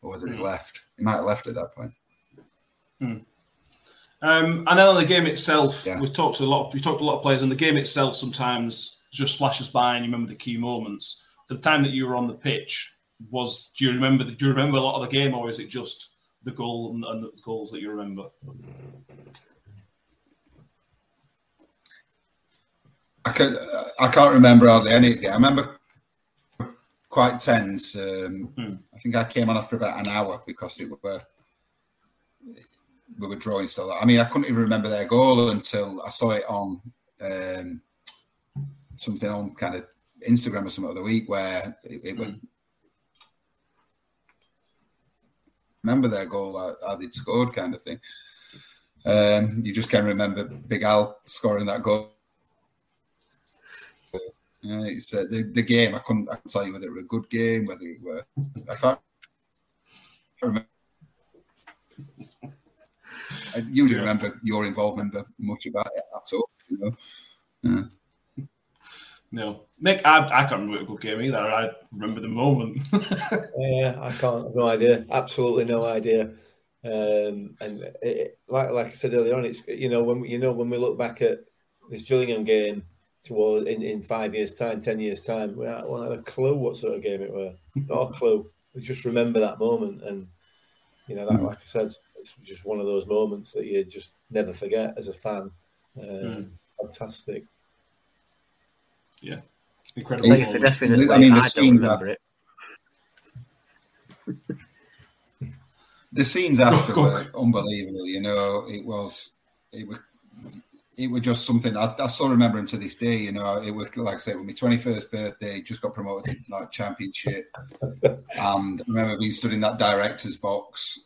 or whether he left. He might have left at that point. Um, and then on the game itself, Yeah. we've talked to a lot. Of, we talked to a lot of players, and the game itself sometimes just flashes by, and you remember the key moments. For the time that you were on the pitch, was do you remember? Do you remember a lot of the game, or is it just the goal and, and the goals that you remember? I can I can't remember hardly any of it. I remember quite tense. Um, Hmm. I think I came on after about an hour because it were we were drawing still. I mean, I couldn't even remember their goal until I saw it on um, something on kind of Instagram or something of the week where it, it was. Remember their goal? How, how they'd scored, kind of thing. Um, you just can't remember Big Al scoring that goal. Yeah, it's uh, the, the game. I couldn't, I couldn't tell you whether it was a good game, whether it were. I can't remember. I usually remember your involvement, but much about it at all. You know, yeah. No, Mick, I, I can't remember a good game either. I remember the moment. *laughs* Yeah, I can't. No idea. Absolutely no idea. Um, and it, it- like like I said earlier on, it's you know when we, you know when we look back at this Gillingham game toward in, in five years' time, ten years' time, we don't have a clue what sort of game it were. Not a clue. We just remember that moment, and you know, that, like I said, it's just one of those moments that you just never forget as a fan. Um, Fantastic. Yeah, incredible. Like, for definitely, I mean, the I don't scenes remember are- it. *laughs* the scenes after were unbelievable. You know, it was it was it was just something I, I still remember him to this day. You know, it was like I said, with my twenty first birthday, just got promoted to like championship, *laughs* and I remember being stood in that director's box,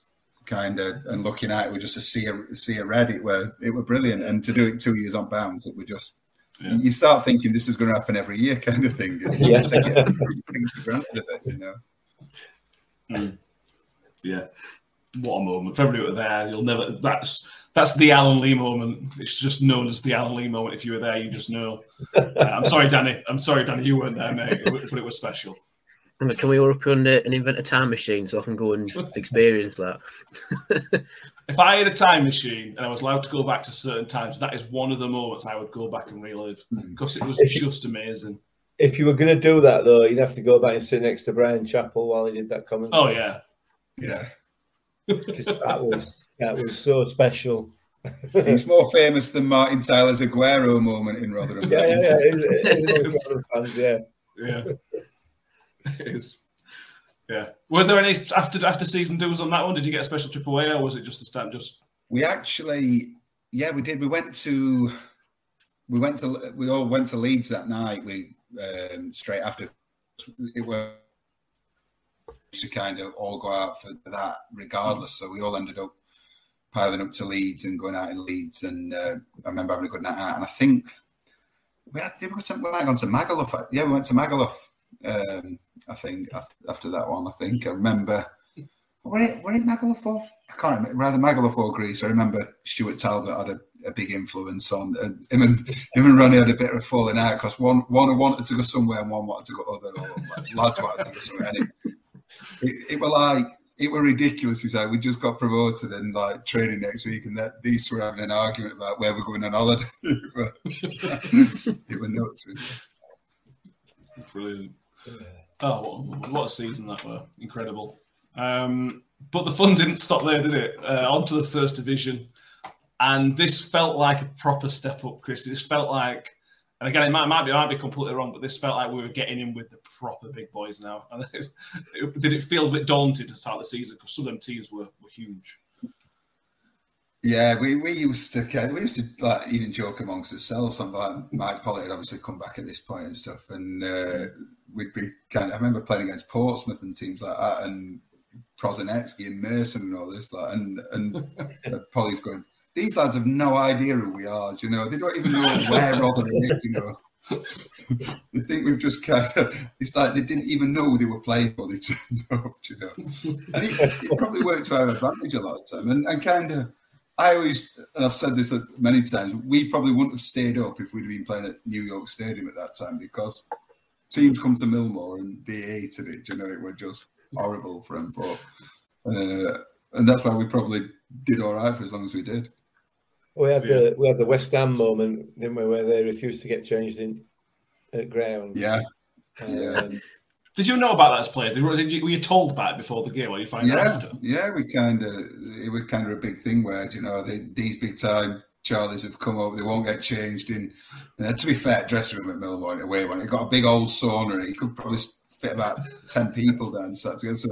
kind of, and looking at it with just a sea of, a sea of red. It were it were brilliant, and to do it two years on bounds, it was just. Yeah. You start thinking this is going to happen every year, kind of thing. and *laughs* you Yeah. take it- for granted a bit, you know. Yeah. What a moment. For everybody were there, you'll never that's that's the Alan Lee moment. It's just known as the Alan Lee moment. If you were there, you just know. Uh, I'm sorry, Danny. I'm sorry, Danny, you weren't there, mate, but it was special. Can we all up and, uh, and invent a time machine so I can go and *laughs* experience that? *laughs* If I had a time machine and I was allowed to go back to certain times, that is one of the moments I would go back and relive mm-hmm. because it was just amazing. If you were going to do that, though, you'd have to go back and sit next to Brian Chappell while he did that comment. Oh yeah, Yeah. *laughs* because that was that was so special. *laughs* He's more famous than Martin Tyler's Aguero moment in Rotherham. Yeah, yeah, yeah. It is- it is one of the *laughs* fans, yeah. yeah, it is. Yeah. Were there any after after season do's on that one? Did you get a special trip away, or was it just a stand? Just We actually, yeah, we did. We went to, we went to, we all went to Leeds that night. We um, straight after it was to kind of all go out for that, regardless. So we all ended up piling up to Leeds and going out in Leeds. And uh, I remember having a good night out. And I think we had, we, to, we might have gone to Magaluf. Yeah, we went to Magaluf. Um, I think after, that one, I think I remember Were it, were it Magalufo? I can't remember. Rather Magalufo Greece. I remember Stuart Talbot had a, a big influence on and him and him and Ronnie had a bit of falling out because one one wanted to go somewhere and one wanted to go other. Or like, lads wanted to go somewhere. And it, it, it were like it were ridiculous. He's like, we just got promoted and like training next week, and that these two were having an argument about where we're going on holiday. *laughs* *laughs* it were nuts. Brilliant. Oh, what, a season that were! Incredible. Um, but the fun didn't stop there, did it? Uh, on to the first division, and this felt like a proper step up, Chris. This felt like, and again, it might, might be I might be completely wrong, but this felt like we were getting in with the proper big boys now. *laughs* And it, did it feel a bit daunting to start the season because some of them teams were, were huge. Yeah, we, we used to we used to like even joke amongst ourselves. Something like Mike Pollitt had obviously come back at this point and stuff, and uh, we'd be kind of. I remember playing against Portsmouth and teams like that, and Prosinecki and Mason and all this, like, and and *laughs* uh, Polly's going. These lads have no idea who we are. You know, they don't even know where Rotherham is. You know, *laughs* they think we've just kind of. It's like they didn't even know who they were playing for. They turned *laughs* up. You know, and it, it probably worked to our advantage a lot of time, and, and kind of. I always, and I've said this many times, we probably wouldn't have stayed up if we'd have been playing at New York Stadium at that time because teams come to Millmoor and they hated it. You know, it was just horrible for them. But, uh, and that's why we probably did all right for as long as we did. We had the we had the West Ham moment, didn't we, where they refused to get changed in at ground. Yeah. Um, Yeah. Did you know about that as players? Did, did you, were you told about it before the game, or you find out Yeah, after? yeah, we kind of it was kind of a big thing where you know they, these big time Charlies have come over, they won't get changed in. And to be fair, dressing room at Millmoor in a way when it got a big old sauna, and it could probably fit about ten people down sat together. So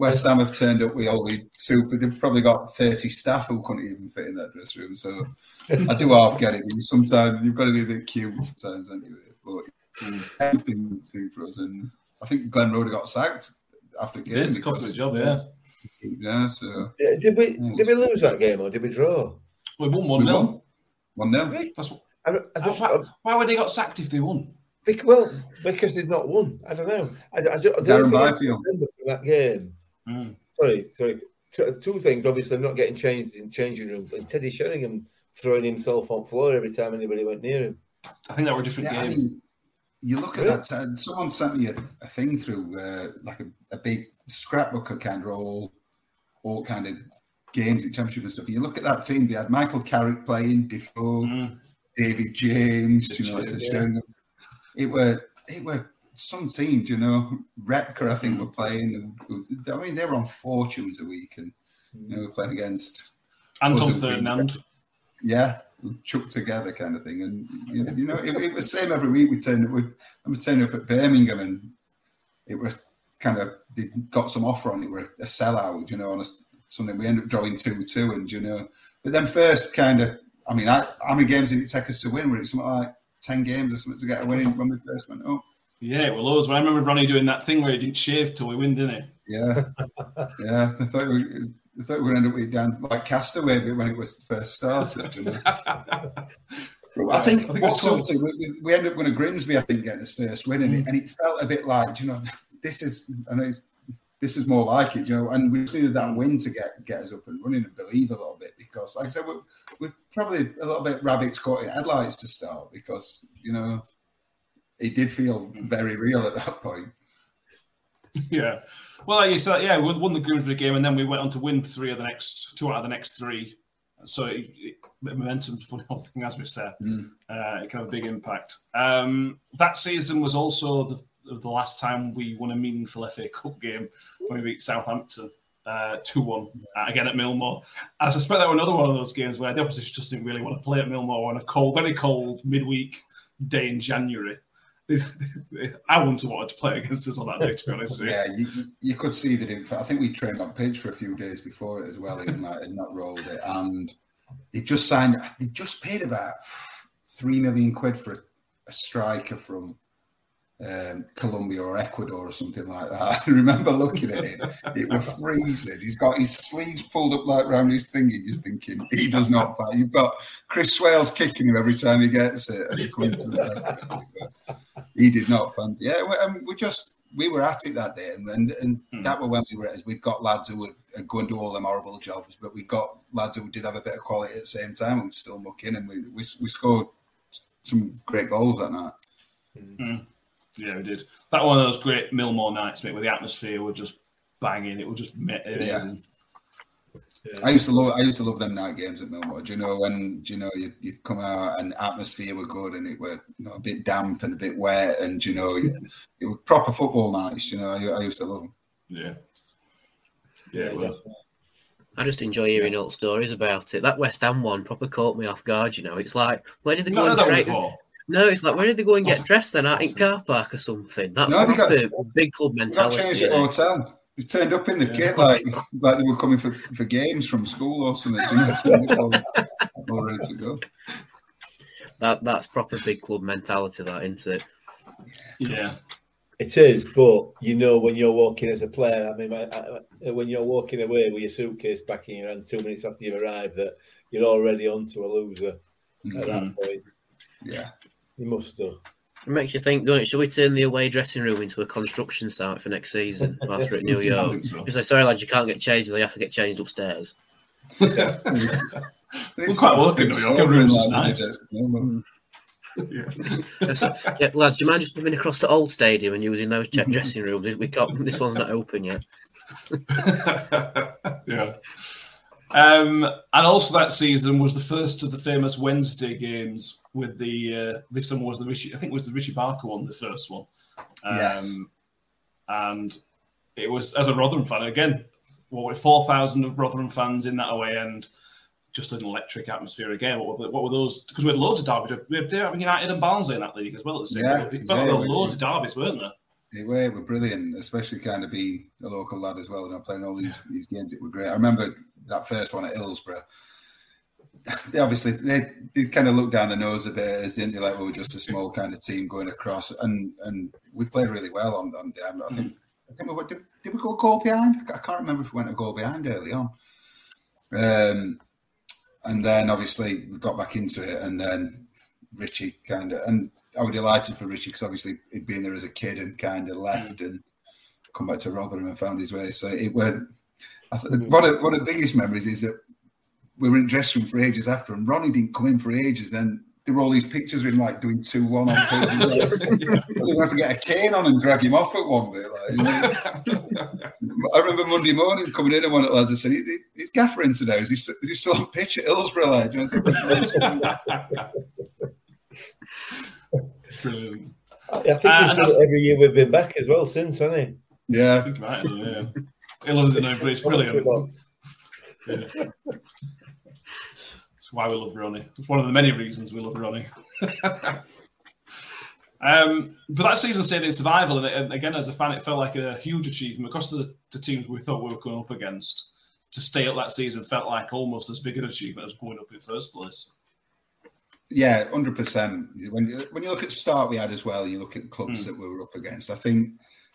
West Ham have turned up with all the super. They've probably got thirty staff who couldn't even fit in that dressing room. So I do half get it. But sometimes you've got to be a bit cute sometimes, haven't you? But anything thing for us, and I think Glenn Roeder got sacked after the It game. did, it cost them because- the job, yeah. Yeah, so yeah, did we did we lose that game or did we draw? We won 1 we 0. One nil. That's what, I, I just, why, why would they got sacked if they won? bec- well, because they've not won. I don't know. I, I, don't- the Darren I Byfield. remember from that game. Mm. Sorry, sorry. Two, two things. Obviously, not getting changed in changing rooms, and Teddy Sheringham throwing himself on floor every time anybody went near him. I think that were a different Yeah, I mean, you look at Really? that. uh, someone sent me a, a thing through, uh, like a, a big scrapbook of kind of all, all kind of games in championship and stuff. You look at that team. They had Michael Carrick playing, Defoe, Mm. David James. You know, James, it's a yeah. It were it were some teams. You know, Repka I think were playing. And, I mean, they were on fortunes a week, and you know, we're playing against Anton was it Ferdinand. yeah, chucked together kind of thing. And you, you know, it, it was the same every week. We turned up with, I was up at Birmingham, and it was kind of they got some offer on it. Were a sellout, you know, on a, something. We ended up drawing two two, and you know, but then first kind of, I mean, I, how many games did it take us to win? Were it something like ten games or something to get a win when we first went up? Yeah, well, was loads. I remember Ronnie doing that thing where he didn't shave till we win, didn't he? Yeah, yeah. I thought we, I thought we were going to end up with down like Castaway when it was first started. You know? *laughs* I think, I think what's I told- something we, we- we ended up going to Grimsby, I think, getting his first win, and, it, mm. and it felt a bit like, you know, this is, I know it's, this is more like it, you know, and we just needed that win to get get us up and running and believe a little bit because, like I said, we're, we're probably a little bit rabbits caught in headlights to start because, you know, it did feel very real at that point. *laughs* Yeah. Well, like you said, yeah, we won the Grimsby game, and then we went on to win three of the next two out of the next three. So it, it, momentum's funny old thing, as we've said. Uh, it can have a big impact. Um, that season was also the, the last time we won a meaningful FA Cup game when we beat Southampton uh, 2 1 again at Millmoor. I suspect that was another one of those games where the opposition just didn't really want to play at Millmoor on a cold, very cold midweek day in January. *laughs* I wouldn't have wanted to play against us on that day, to be honest. Yeah, you, you could see that. In fact, I think we trained on pitch for a few days before it as well, and and not rolled it. And they just signed. They just paid about three million quid for a, a striker from um, Colombia or Ecuador or something like that. *laughs* I remember looking at it; it was *laughs* freezing. He's got his sleeves pulled up like round his thing. And you're thinking he does not fight. You've got Chris Swailes kicking him every time he gets it, and he comes through the he did not fancy. Yeah, we, um, we just we were at it that day, and and, and Hmm. that were when we were. We'd got lads who would go and do all them horrible jobs, but we got lads who did have a bit of quality at the same time and still muck in, and we we, we scored some great goals that night. Yeah, we did. That one of those great Millmoor nights, mate, where the atmosphere was just banging. It was just ma- amazing. I used to love I used to love them night games at Millmoor. Do you know when do you know you you come out and atmosphere were good and it were you know, a bit damp and a bit wet and do you know it, it was proper football nights. You know I, I used to love them. Yeah. Yeah, it was. definitely. I just enjoy hearing old stories about it. That West Ham one proper caught me off guard. You know, it's like where did they go not and that one tra- before? No, it's like where did they go and get oh. dressed then out in car park or something? That's No, got- proper big club We got mentality. changed you at know. hotel. They turned up in the kit like like they were coming for, for games from school or something. You know, turned up all, *laughs* all ready to go. That that's proper big club mentality. That isn't it? Yeah. It is, but you know when you're walking as a player. I mean, I, I, when you're walking away with your suitcase back in your hand two minutes after you've arrived, that you're already onto a loser at that mm-hmm. point. Yeah. You must do. It makes you think, don't it? Should we turn the away dressing room into a construction site for next season *laughs* whilst we're at New York? think so. You say, sorry, lads, you can't get changed. They have to get changed upstairs. *laughs* But We're quite welcome, big New York. Everyone's just nice. you know, yeah, lads, do you mind just moving across to Old Stadium and using those check dressing rooms? We can't. This one's not open yet. *laughs* yeah. Um, and also that season was the first of the famous Wednesday games with the uh, this one was the Richie I think it was the Richie Barker one, the first one. Um, Yes. and it was as a Rotherham fan again, what were four thousand of Rotherham fans in that away end, just an electric atmosphere again. What were, what were those? Because we had loads of derbies. We had Derby United and Barnsley in that league as well at the same Yeah, time. It felt yeah, there were we- loads of derbies, weren't there? They were, they were brilliant, especially kind of being a local lad as well. You know, playing all these these games, it were great. I remember that first one at Hillsborough. They *laughs* obviously they, they kind of looked down the nose a bit as didn't they? Like we were just a small kind of team going across, and and we played really well on on. I think I think we went, did, did we go a goal behind? I can't remember if we went a goal behind early on. Um, and then obviously we got back into it, and then Richie kind of and I was delighted for Richie because obviously he'd been there as a kid and kind of left and come back to Rotherham and found his way. So it th- one of one of the biggest memories is that we were in dressing room for ages after, and Ronnie didn't come in for ages. Then there were all these pictures of him like doing two one on page. *laughs* They were going to get a cane on and drag him off at one bit. Like, you know. I remember Monday morning coming in and one of the lads and said, "Is Gaffer in today? Is he, is he still on pitch at Hillsborough?" Like, you know, I said, Brilliant. I think Uh, he's done it every year we've been back as well since, hasn't he? yeah, I think about it, yeah. He loves it now, but it's brilliant. Yeah. That's why we love Ronnie. It's one of the many reasons we love Ronnie. *laughs* um, but that season stayed in survival, and, it, and again, as a fan, it felt like a huge achievement across the, the teams we thought we were going up against. To stay up that season felt like almost as big an achievement as going up in first place. Yeah, hundred percent. When you, when you look at start we had as well, you look at clubs that we were up against. I think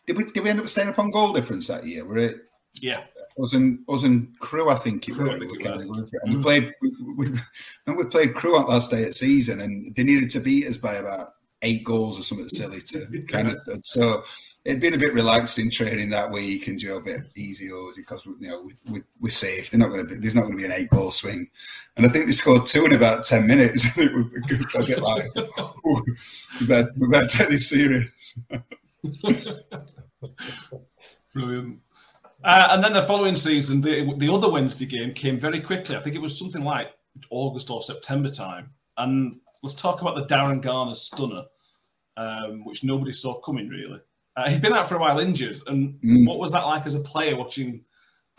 did we did we end up staying up on goal difference that year? Were it Yeah, us and us and Crewe? I think it was. We it was. going for we played. We, we, and we played Crewe on last day at season, and they needed to beat us by about eight goals or something silly to kind of. So it'd been a bit relaxed in training that week and do a bit easy because you know we, we, we're safe. They're not going to. There's not going to be an eight ball swing, and I think they scored two in about ten minutes. it was a bit like, "Ooh, we better, we better take this serious. *laughs* Brilliant. Uh, and then the following season, the, the other Wednesday game came very quickly. I think it was something like August or September time. And let's talk about the Darren Garner stunner, um, which nobody saw coming really. Uh, he'd been out for a while injured. And Mm. what was that like as a player watching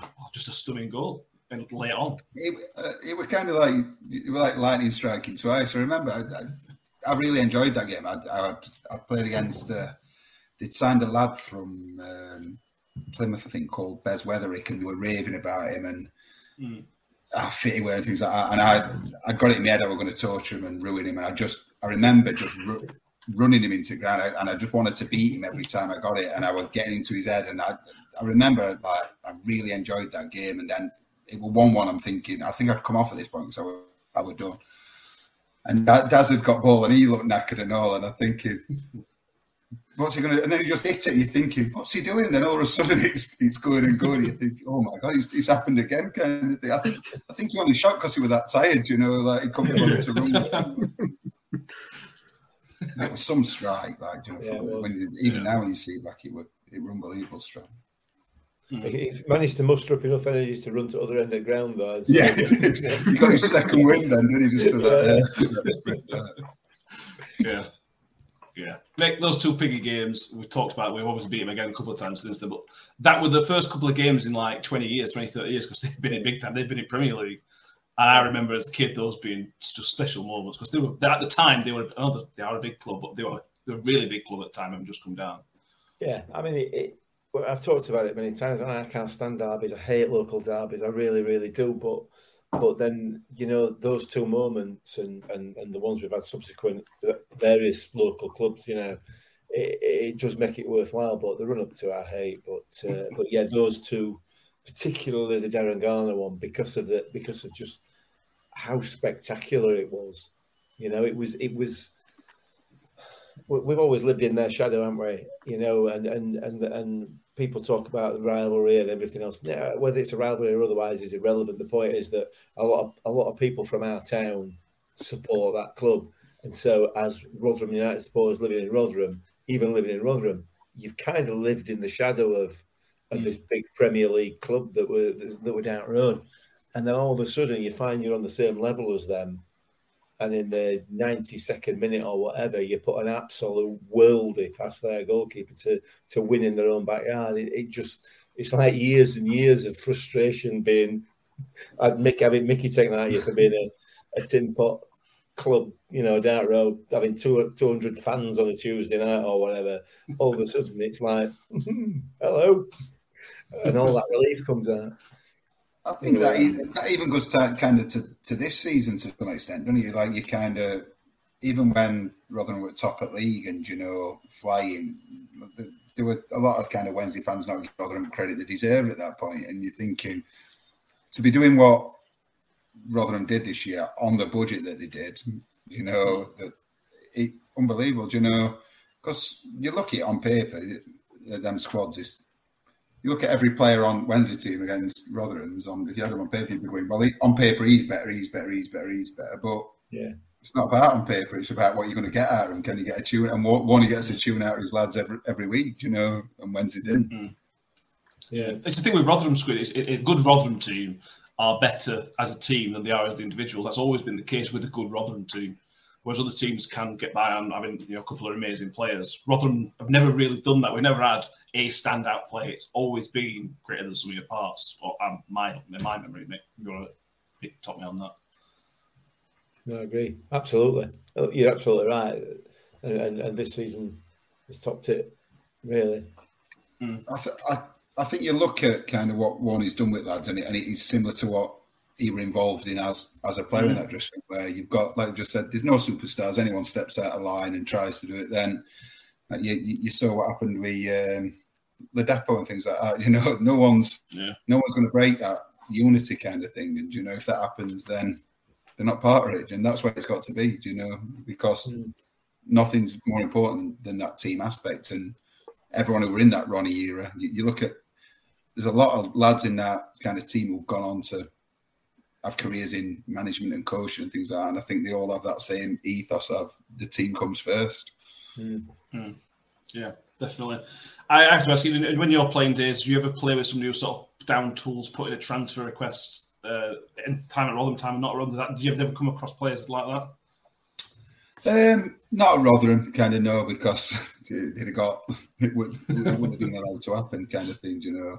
oh, just a stunning goal and late on? it, uh, it was kind of like it was like lightning striking twice. I remember I, I, I really enjoyed that game. I, I, I played against. Uh, they'd signed a lad from um, Plymouth, I think, called Bez Weatherick, and they were raving about him and Mm. how fit he and things like that. And I, I got it in my head I was going to torture him and ruin him. And I just, I remember just running him into ground, and I just wanted to beat him every time I got it. And I was getting into his head, and I, I remember like I really enjoyed that game. And then it was one-one. I'm thinking, I think I'd come off at this point so I I was done. And Da- Daz had got ball, and he looked knackered and all. And I'm thinking, what's he going to? And then he just hit it. You're thinking, what's he doing? And then all of a sudden, *laughs* it's it's going and going. You think, oh my god, it's, it's happened again. Kind of thing. I think I think he only shot because he was that tired. You know, like he couldn't to run. *laughs* it was some strike, like you know, Yeah, it when you, even now when you see it back, it was it was unbelievable strike. He he managed to muster up enough energies to run to other end of the ground, though. and *laughs* Yeah, so- he got his second win then, didn't he? Just for that. uh, sprint, uh, Yeah. Yeah. Nick, those two piggy games we talked about, we've obviously beat them again a couple of times since then, but that were the first couple of games in like 20 years, 20, 30 years, because they've been in big time, they've been in Premier League. And I remember as a kid those being just special moments because they were at the time they were another they are a big club, but they were they were a really big club at the time and just come down. Yeah, I mean, it, it, well, I've talked about it many times, and I can't stand derbies. I hate local derbies. I really, really do. But, but then you know those two moments, and and, and the ones we've had subsequent uh, various local clubs. You know, it, it does make it worthwhile. But the run up to I hate. But uh, but yeah, those two, particularly the Darren Garner one, because of the because of just how spectacular it was. You know, it was it was we- we've always lived in their shadow, haven't we? You know, and and and and people talk about rivalry and everything else. Yeah, whether it's a rivalry or otherwise is irrelevant. The point is that a lot of a lot of people from our town support that club, and so as Rotherham United supporters living in Rotherham, even living in Rotherham, you've kind of lived in the shadow of of hmm. this big Premier League club that were that were down road, and then all of a sudden you find you're on the same level as them and in the 92nd minute or whatever, you put an absolute worldie past their goalkeeper to to win in their own backyard. It, it just it's like years and years of frustration being I'd Mick having Mickey taken out you for being a, a tin pot club, you know, down road, having two, 200 fans on a Tuesday night or whatever. All of a sudden it's like, *laughs* hmm, hello. And all that relief comes out. I think that even, that even goes to, kind of to, to this season to some extent, don't you? Like you kind of even when Rotherham were top at league and you know flying, th- there were a lot of kind of Wednesday fans not giving Rotherham credit they deserved at that point, and you're thinking to be doing what Rotherham did this year on the budget that they did, you know that it unbelievable, you know, because you look at it on paper, that them squads is you look at every player on Wednesday team against Rotherham's on if you had him on paper, you'd be going, well, he, on paper he's better, he's better, he's better, he's better. But Yeah. it's not about on paper; it's about what you're going to get out of him. Can you get a tune? And one one he gets a tune out of his lads every every week, you know. And Wednesday didn't. Mm-hmm. Yeah. It's the thing with Rotherham Squid is a a good Rotherham team are better as a team than they are as the individual. That's always been the case with a good Rotherham team. Whereas other teams can get by on having you know a couple of amazing players. Rotherham have never really done that. We've never had a standout player. It's always been greater than some of your parts. Or um, my in my memory, Nick, you want to top me on that? No, I agree. Absolutely. Oh, You're absolutely right. And, and, and this season has topped it, really. I, th- I, I think you look at kind of what Warney's done with lads, and it, and it is similar to what he were involved in as as a player in that dressing room, where you've got, like I just said, there's no superstars. Anyone steps out of line and tries to do it, then uh, you, you you saw what happened with um, the depot and things like that. You know, *laughs* no one's Yeah. no one's going to break that unity kind of thing. And you know, if that happens, then they're not part of it, and that's where it's got to be. You know, because nothing's more important than that team aspect. And everyone who were in that Ronnie era, you, you look at there's a lot of lads in that kind of team who've gone on to have careers in management and coaching and things like that. And I think they all have that same ethos of the team comes first. Yeah, definitely. I have to ask you, when you're playing days, do you ever play with somebody who sort of down tools, put in a transfer request uh, in time at Rotherham, time and not Rotherham? That, do you ever come across players like that? Um, not Rotherham, kind of no, because *laughs* they'd have got *laughs* it, would, it wouldn't have been allowed to happen, kind of thing. You know,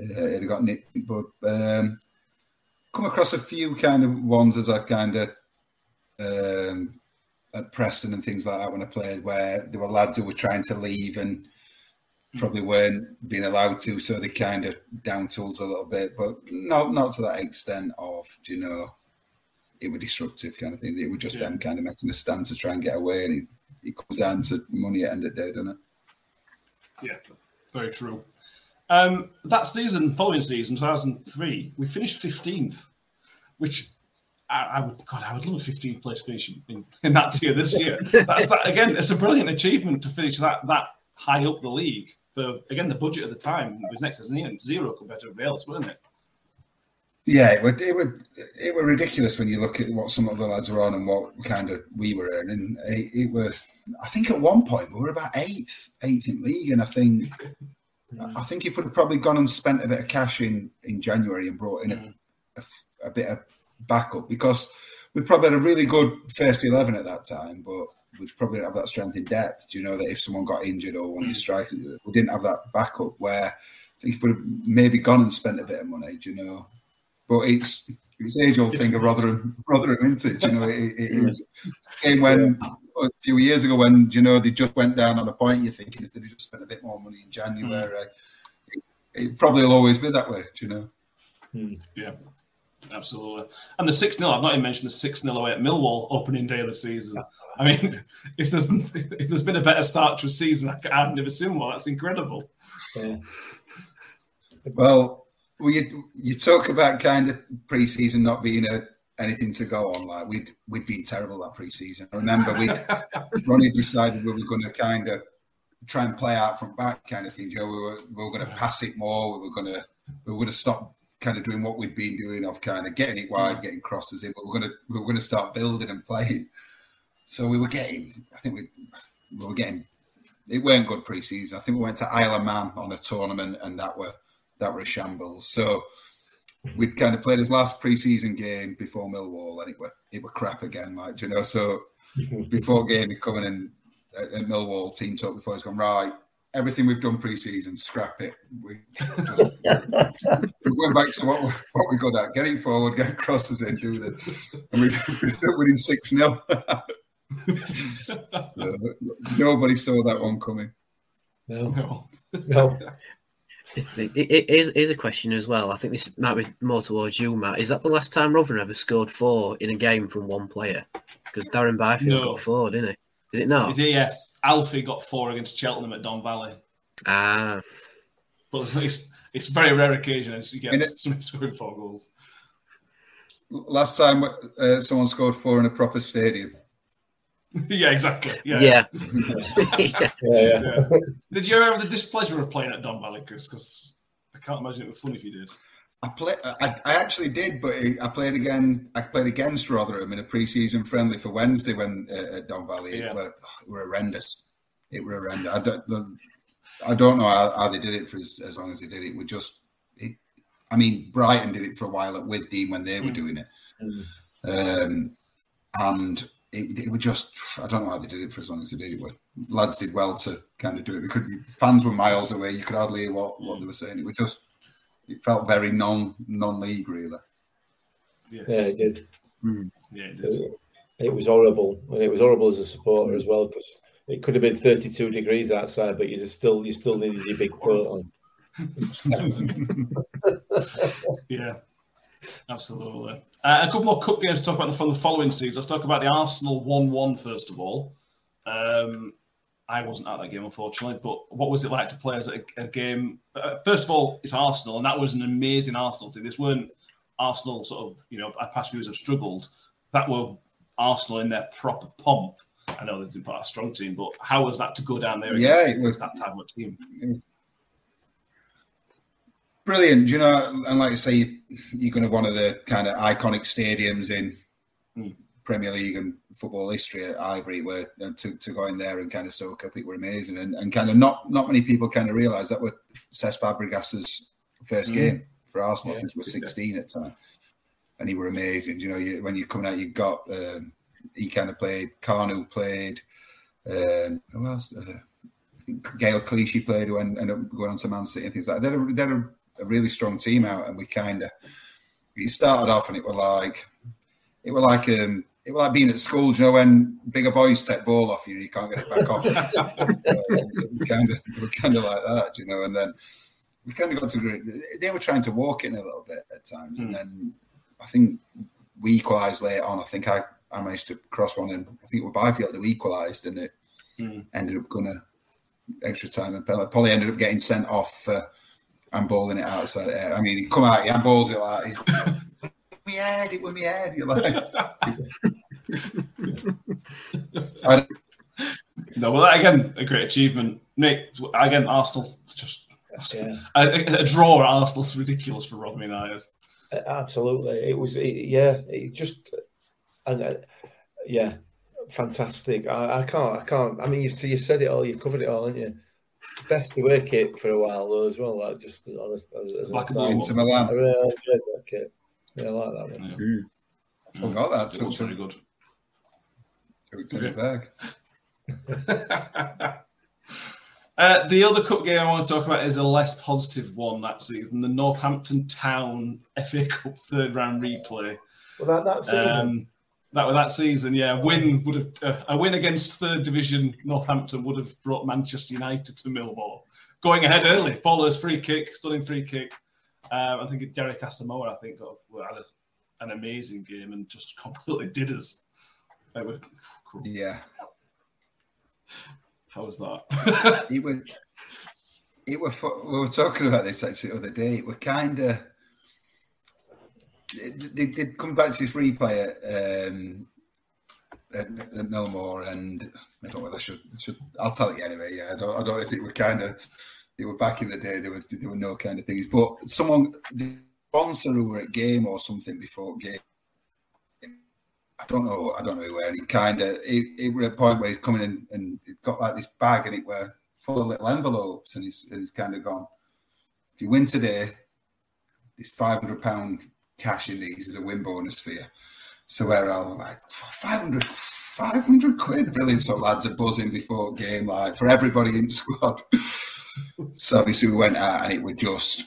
uh, it'd have got nicked. But um, come across a few kind of ones as I kind of um, at Preston and things like that when I played, where there were lads who were trying to leave and probably weren't being allowed to, so they kind of down tools a little bit, but not not to that extent of you know it was disruptive kind of thing. It was just them kind of making a stand to try and get away, and it, it comes down to money at the end of the day, doesn't it? Yeah, very true. Um, that season, following season, 2003, we finished 15th, which I, I would, God, I would love a 15th place finish in, in that tier this year. That's that again. It's a brilliant achievement to finish that that high up the league for again the budget at the time was next to zero compared to everybody wasn't it? Yeah, it would, it would, it were ridiculous when you look at what some of the lads were on and what kind of we were earning. It, it was, I think, at one point we were about eighth, eighth in league, and I think, I think if we'd have probably gone and spent a bit of cash in in January and brought in a, mm. a, a bit of backup because we probably had a really good first eleven at that time, but we'd probably have that strength in depth. Do you know that if someone got injured or one of your mm. strikers, we didn't have that backup where. I think if we'd have maybe gone and spent a bit of money, do you know, but it's it's age old thing of Rotherham, *laughs* Rotherham, isn't it? You know, it, it is. Game when a few years ago when you know they just went down on a point, you're thinking if they just spent a bit more money in January, mm. it, it, probably will always be that way. Do you know? Mm. Yeah. Absolutely, and the six 0 I've not even mentioned the six 0 away at Millwall opening day of the season. I mean, *laughs* if there's if there's been a better start to a season, I've never seen one. That's incredible. Yeah. Well, well, you you talk about kind of preseason not being a anything to go on. Like we'd we'd been terrible that preseason. I remember we'd *laughs* Ronnie decided we were going to kind of try and play out from back kind of thing. You know, we were we were going to pass it more. We were going to we were going to stop kind of doing what we'd been doing of kind of getting it wide, getting crosses in. But we're going to we were going to start building and playing. So we were getting. I think we we were getting. It weren't good preseason. I think we went to Isle of Man on a tournament, and that were that were a shambles. So we'd kind of played his last preseason game before Millwall, and it were it were crap again, like you know. So *laughs* before game, he coming in at, at Millwall team talk before he's gone right. Everything we've done preseason, scrap it. We just, *laughs* we're going back to what we're, what we're good at: getting forward, getting crosses in, do the, and we, *laughs* we're winning six 0 Nobody saw that one coming. No, no. no. It, it, is, is a question as well. I think this might be more towards you, Matt. Is that the last time Rotherham ever scored four in a game from one player? Because Darren Byfield no. got four, didn't he? Is it not? yes. Alfie got four against Cheltenham at Don Valley. Ah. But it's, it's a very rare occasion you get *laughs* somebody scoring four goals. Last time uh, someone scored four in a proper stadium. *laughs* yeah, exactly. Yeah. Yeah. *laughs* yeah. yeah. yeah. Did you ever have the displeasure of playing at Don Valley, Chris? Because I can't imagine it was fun if you did. I play. I, I, actually did, but I played again. I played against Rotherham in a pre-season friendly for Wednesday when uh, at Don Valley. Yeah. It, were, oh, it were horrendous. It were horrendous. I don't. The, I don't know how, how, they did it for as, as, long as they did it. Would just. It, I mean, Brighton did it for a while at Withdean when they were mm. doing it, mm. um, and it, it would just I don't know how they did it for as long as they did it. But lads did well to kind of do it. They could fans were miles away. You could hardly hear what, what they were saying. It was just it felt very non non league really. Yes. Yeah, it did. Mm. Yeah, it did. It, was horrible, and it was horrible as a supporter as well because it could have been 32 degrees outside, but you still you still needed your big coat on. *laughs* yeah. Absolutely. Uh, a couple more cup games to talk about from the following season. Let's talk about the Arsenal 1 1 first of all. Um, I wasn't at that game, unfortunately, but what was it like to play as a, a game? Uh, first of all, it's Arsenal, and that was an amazing Arsenal team. This weren't Arsenal sort of, you know, past few years have struggled. That were Arsenal in their proper pomp. I know they didn't put a strong team, but how was that to go down there? Yeah, it was that type of team brilliant. You know, and like I say, you're going to one of the kind of iconic stadiums in mm. Premier League and football history at Highbury, where to, to go in there and kind of soak up, it were amazing, and, and kind of not not many people kind of realise that were Cesc Fabregas's first mm. game for Arsenal. Yeah, I think he was 16 at the time, and he were amazing. You know, you, when you're coming out, you got um, he kind of played. Kanu played. Um, who else? Uh, I think Gael Clichy played who ended up going on to Man City and things like that. They're a, they're a a really strong team out, and we kind of it started off and it was like it was like um it was like being at school. you know when bigger boys take ball off you, you can't get it back off. kind of kind of like that, you know. And then we kind of got to they were trying to walk in a little bit at times, mm. and then I think we equalised later on. I think I, I managed to cross one, and I think with Byfield we equalised, and it mm. ended up going to extra time and. Probably ended up getting sent off. Uh, and balling it outside. I mean, he come out, he handballs it like me head, it was me head. You're like, *laughs* I, No, well, that, again, a great achievement. Nick, again, Arsenal, just Yeah. a, a draw at Arsenal's ridiculous for Rotherham United. Absolutely, it was. It, yeah, it just, and uh, yeah, fantastic. I, I can't. I can't. I mean, you you said it all. You've covered it all, haven't you? Best away kit for a while though, as well. Like just as, as, as an Like a Milan. I really enjoyed that kit. Yeah, I like that one. Yeah. forgot that. It Took was very to, good. took to the bag. *laughs* uh, the other cup game I want to talk about is a less positive one that season, the Northampton Town FA Cup third round replay. Well, that that's Um, that was that season, yeah, win would have uh, a win against third division Northampton would have brought Manchester United to Millwall, going ahead early. Paula's free kick, stunning free kick. Um, I think Derek Asamoah, I think, got, had a, an amazing game and just *laughs* completely did us. Was cool. Yeah. How was that? it was it were we were talking about this actually the other day. It were kind of they did come back to this replay at, um, at, at Millmoor, and I don't know whether I should, should I'll tell it anyway. Yeah, I don't I don't think we're kind of they were back in the day. There were there were no kind of things, but someone the sponsor who were at game or something before game. I don't know. I don't know where. And he kind of it, it were a point where he's coming in and it got like this bag and it were full of little envelopes and he's and he's kind of gone. If you win today, this five hundred pound cash in these is a win bonus for you. So we're all like 500, 500 quid, brilliant. So lads are buzzing before game, like for everybody in the *laughs* squad. so obviously we went out and it was just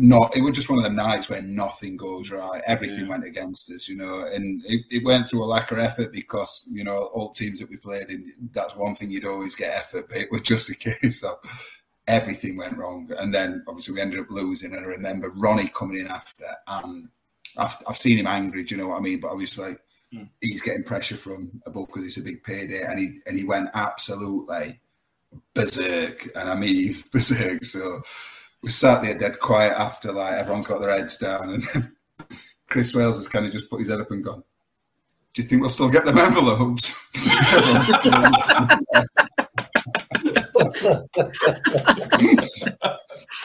not it was just one of the nights where nothing goes right. Everything Yeah. went against us, you know, and it, it went through a lack of effort because, you know, all teams that we played in, that's one thing you'd always get effort, but it was just a *laughs* case of everything went wrong. And then obviously we ended up losing. And I remember Ronnie coming in after, and I've, I've seen him angry, do you know what I mean? But obviously Mm. he's getting pressure from above because it's a big payday, and he and he went absolutely berserk, and I mean *laughs* berserk. So we sat there dead quiet after, like everyone's got their heads down, and then *laughs* Chris Swailes has kind of just put his head up and gone. Do you think we'll still get them envelopes? *laughs* Everyone's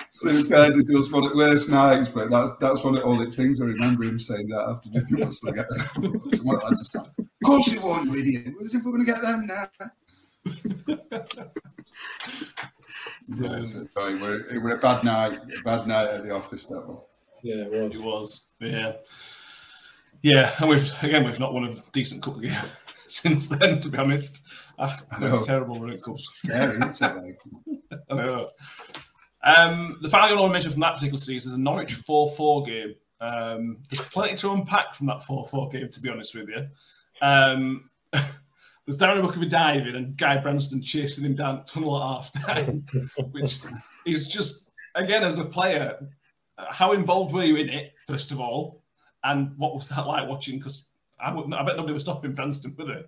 so it does one of the worst nights, but that's that's one of all the things I remember him saying that after. Do you think we'll still get them envelopes? And one of the lads just Of course you won't, you idiot. As if we're going to get them now. *laughs* Yeah, so, it, were, it were a bad night, a bad night at the office. That one. yeah, it It was. was, yeah, yeah. And we've again we've not won a decent cup game *laughs* since then. To be honest, I terrible when it comes. Scary, isn't it? *laughs* I know. Um, the final game I want to mention from that particular season is a Norwich 4 4 game. Um, there's plenty to unpack from that 4 4 game, to be honest with you. Um, *laughs* there's Darren Huckerby diving and Guy Branston chasing him down the tunnel at half time, *laughs* which is just, again, as a player, how involved were you in it, first of all? And what was that like watching? Because I, I bet nobody was stopping Branston, were they?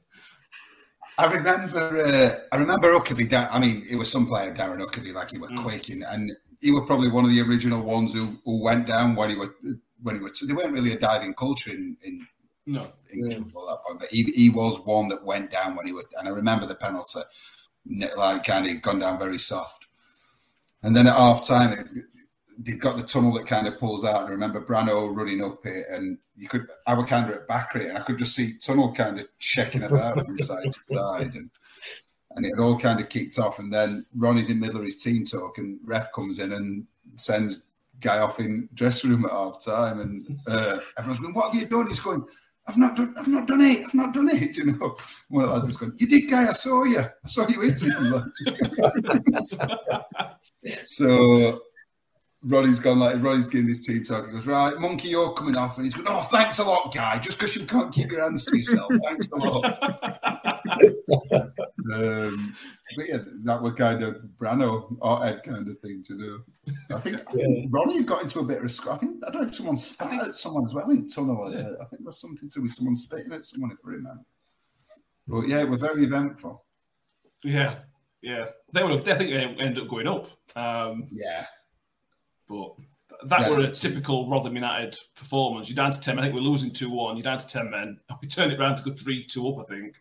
I remember, uh, I remember Huckerby. da- I mean, it was some player, Darren Huckerby, like he was Mm. quaking, and he was probably one of the original ones who, who went down when he were when he were. They weren't really a diving culture in, in No. English football at that point, but he, he was one that went down when he was. And I remember the penalty, ne- like kind of gone down very soft, and then at half time. They've got the tunnel that kind of pulls out. And I remember Brano running up it, and you could. I were kind of at Backry, and I could just see tunnel kind of checking about from *laughs* side to side, and and it all kind of kicked off. And then Ronnie's in the middle of his team talk, and ref comes in and sends guy off in dressing room at half time, and uh, everyone's going, "What have you done?" He's going, "I've not done. I've not done it. I've not done it." *laughs* You know, one of the lads is going, "You did, guy. I saw you. I saw you hit him." *laughs* so. Ronnie's gone like Ronnie's giving this team talk. He goes, Right, monkey, you're coming off. And he's going, Oh, thanks a lot, guy. Just because you can't keep your hands to yourself. Thanks a lot. *laughs* um, but yeah, that was kind of Brano or Ed kind of thing to do. I think, I think Ronnie got into a bit of a sc- I think I don't know if someone spat at someone as well in tunnel. Yeah. Uh, I think there's something to with someone spitting at someone if I remember. But yeah, it was very eventful. Yeah. Yeah. They would have, I think they ended up going up. Um, Yeah. But that Yeah. were a typical Rotherham United performance. You're down to ten. I think we're losing two one. You're down to ten men. We turned it around to go three two up. I think.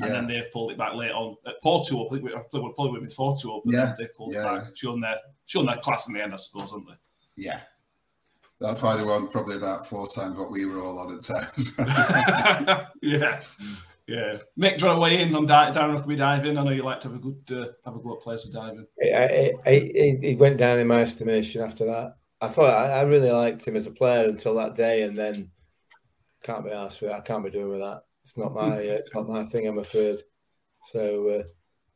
And Yeah. then they've pulled it back late on at four two up. I think we, we're probably with four two up. But Yeah, they've pulled yeah. it back, shown their shown their class in the end, I suppose, haven't they? Yeah. That's why they won probably about four times what we were all on at times. *laughs* yeah, *laughs* *laughs* yeah. Mick, do you want to weigh in on di- Darren Huckerby diving? I know you like to have a good uh, have a go at players for diving. I, I, I, he went down in my estimation after that. I thought I, I really liked him as a player until that day, and then can't be asked with. I can't be doing with that. It's not my. Uh, it's not my thing. I'm afraid. So uh,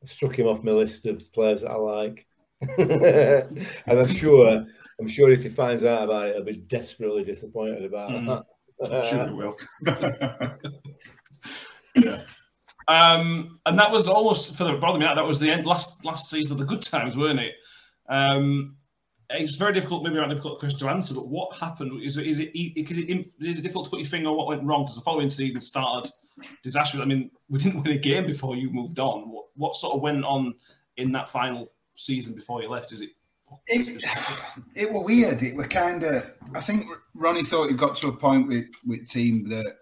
I struck him off my list of players that I like, *laughs* and I'm sure. I'm sure if he finds out about it, he'll be desperately disappointed about Mm. that. I'm sure it will. *laughs* *laughs* Um, and that was almost for the brother. Me out that was the end last last season of the good times, weren't it? Um, it's very difficult, maybe not a difficult question to answer. But what happened? Is it is it is it, is it difficult to put your finger on what went wrong? Because the following season started disastrous. I mean, we didn't win a game before you moved on. What what sort of went on in that final season before you left? Is it? it, it were weird. It were kind of. I think Ronnie thought he got to a point with with team that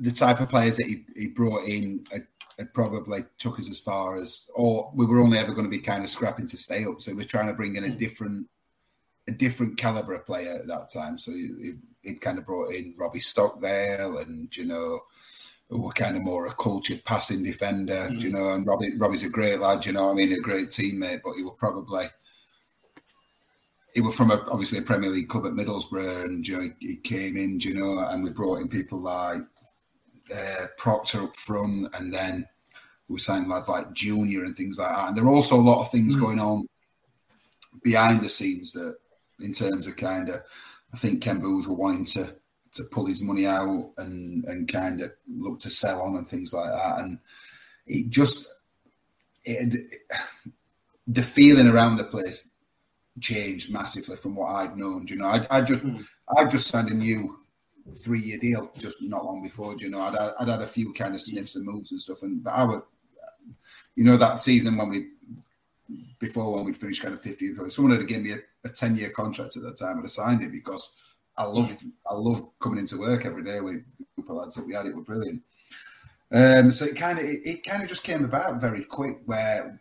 the type of players that he, he brought in had, had probably took us as far as, or we were only ever going to be kind of scrapping to stay up. So we're trying to bring in a hmm. different, a different caliber of player at that time. So he, he'd kind of brought in Robbie Stockdale, and you know, who were kind of more a cultured passing defender, you hmm. know. And Robbie, Robbie's a great lad, you know. I mean, a great teammate, but he was probably he was from a, obviously a Premier League club at Middlesbrough, and you know, he, he came in, you know, and we brought in people like uh, Proctor up front, and then we signed lads like Junior and things like that. And there are also a lot of things going on behind the scenes that, in terms of kind of, I think Ken Booth were wanting to to pull his money out and and kind of look to sell on and things like that, and it just it, the feeling around the place changed massively from what I'd known. do You know, I, I just I just signed a new three year deal just not long before. You know, I'd, I'd had a few kind of sniffs and moves and stuff, and but I would, you know, that season when we before when we'd finished kind of 50th, if someone had given me a, a 10 year contract at that time, I'd have signed it because I loved I loved coming into work every day with group of lads that we had. It were brilliant. Um, so it kind of it, it kind of just came about very quick where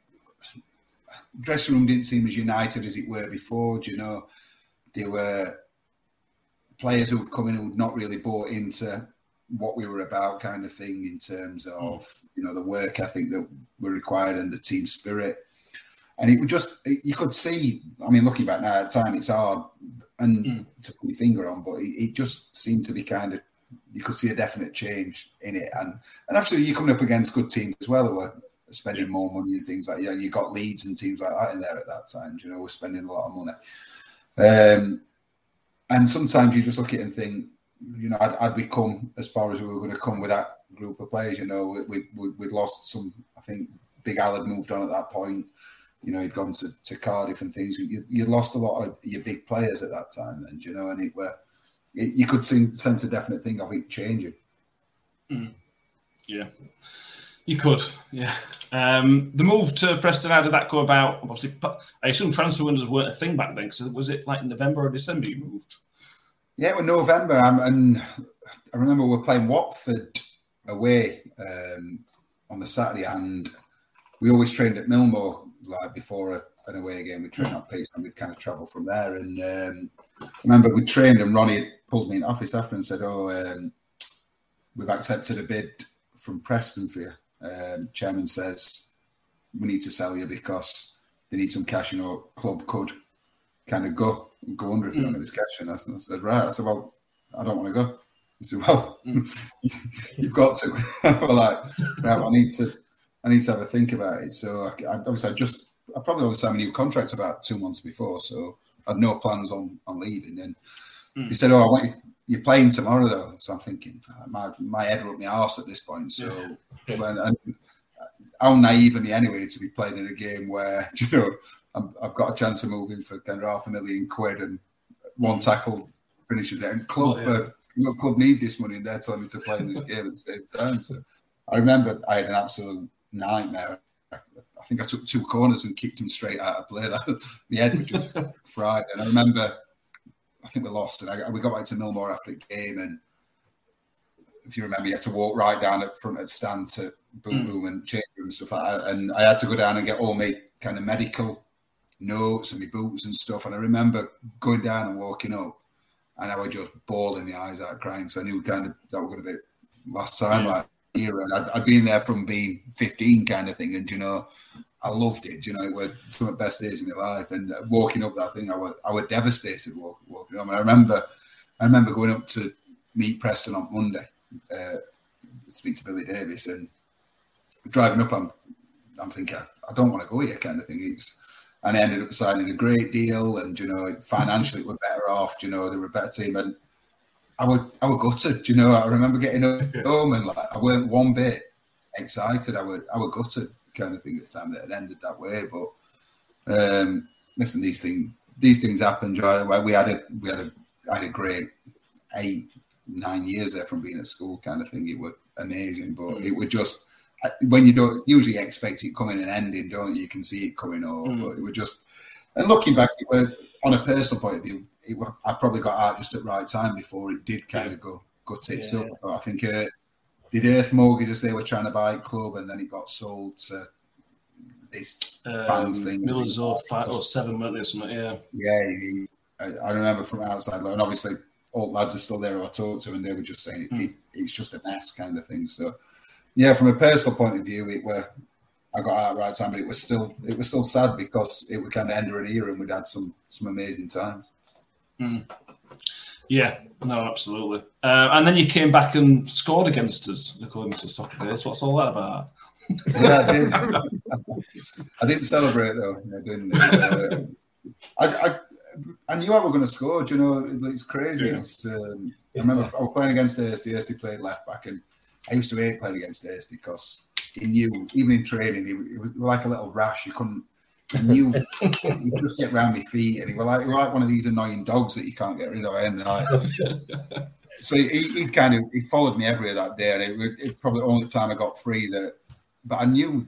dressing room didn't seem as united as it were before. Do you know, they were players who'd come in who'd not really bought into what we were about, kind of thing, in terms of you know the work I think that were required and the team spirit. And it would just you could see. I mean, looking back now at the time, it's hard and to put your finger on, but it, it just seemed to be kind of you could see a definite change in it. And and actually, you're coming up against good teams as well who were spending more money and things like yeah. You got Leeds and teams like that in there at that time. You know, we're spending a lot of money. Um, and sometimes you just look at it and think, you know, I'd, I'd we come as far as we were going to come with that group of players. You know, we, we, we'd lost some. I think Big Al had moved on at that point. You know, he'd gone to, to Cardiff and things. You, you lost a lot of your big players at that time, then. You know, and it were it, you could see, sense a definite thing of it changing. Mm. Yeah, you could. Yeah. Um, the move to Preston, how did that go about? Obviously, I assume transfer windows weren't a thing back then. Because was it like November or December you moved? Yeah, was November, um, and I remember we were playing Watford away um, on the Saturday, and we always trained at Millmoor like before a, an away game. We trained at Peace, and we'd kind of travel from there. And um, I remember we trained, and Ronnie pulled me in office after and said, "Oh, um, we've accepted a bid from Preston for you." Um, chairman says we need to sell you because they need some cash. You know, club could kind of go go under if they don't mm. get this cash. And I said, right. I said, well, I don't want to go. He said, well, mm. *laughs* you've got to. *laughs* Was like, right, I need to, I need to have a think about it. So I, I obviously I just, I probably always signed a new contract about two months before, so I had no plans on on leaving. And mm. he said, oh, I want you. You're playing tomorrow though, so I'm thinking my my head up my arse at this point. So *laughs* when and how naive of me anyway to be playing in a game where *laughs* you know I'm, I've got a chance of moving for kind of half a million quid and one tackle finishes it. And club, Oh, yeah. uh, you know, club need this money, and they're telling me to play in this game at the same time. So I remember I had an absolute nightmare. I think I took two corners and kicked him straight out of play. *laughs* My head was just fried. And I remember, I think we lost, and I, we got back to Millmoor after the game, and if you remember, you had to walk right down at front of the stand to boom mm. boom and change room and stuff like that. And I had to go down and get all my kind of medical notes and my boots and stuff. And I remember going down and walking up, and I was just bawling my eyes out crying because I knew kind of that was going to be last time yeah. like era. And I'd, I'd, been there from being 15 kind of thing. And, you know, I loved it. You know, it was some of the best days of my life. And walking up that thing, I was, I was devastated walking, walking up. I remember, I remember going up to meet Preston on Monday, uh, speak to Billy Davies, and driving up, I'm, I'm thinking, I don't want to go here kind of thing. It's, and I ended up signing a great deal, and you know, financially we're better off. You know, they were a better team, and I would I would gutted. You know, I remember getting *laughs* home and like I weren't one bit excited. I would I would gutted kind of thing at the time that it ended that way. But um, listen, these things these things happen. We had a we had a I had a great eight nine years there from being at school kind of thing. It was amazing, but mm. it was just when you don't usually expect it coming and ending, don't you? You can see it coming over, mm. but it was just. And looking back, it was, on a personal point of view, it was, I probably got out just at the right time before it did kind of go go tits yeah. up. I think uh, did Earth Mortgages they were trying to buy a club, and then it got sold to this um, fans thing. Millers or five or seven, weren't they? Something, yeah. Yeah, he, I, I, remember from outside, and obviously all lads are still there who I talked to, and they were just saying mm. it, it's just a mess kind of thing. So yeah, from a personal point of view, it were I got out right time, but it was still it was still sad because it would kind of end an era and we'd had some some amazing times. Mm. Yeah, no, absolutely. Uh, and then you came back and scored against us, according to Soccerbase. What's all that about? *laughs* yeah, I did. I didn't celebrate though. I didn't. Uh, I, I, I knew I was going to score. Do you know, it's crazy. Yeah. It's, um, I remember I was playing against Ersty. Ersty played left back, and I used to hate playing against Ersty because he knew, even in training, he, he was like a little rash. You couldn't knew he'd just get round my feet, and he was like, like one of these annoying dogs that you can't get rid of. And like, *laughs* so he, he kind of he followed me everywhere that day, and it, it probably the only time I got free that. But I knew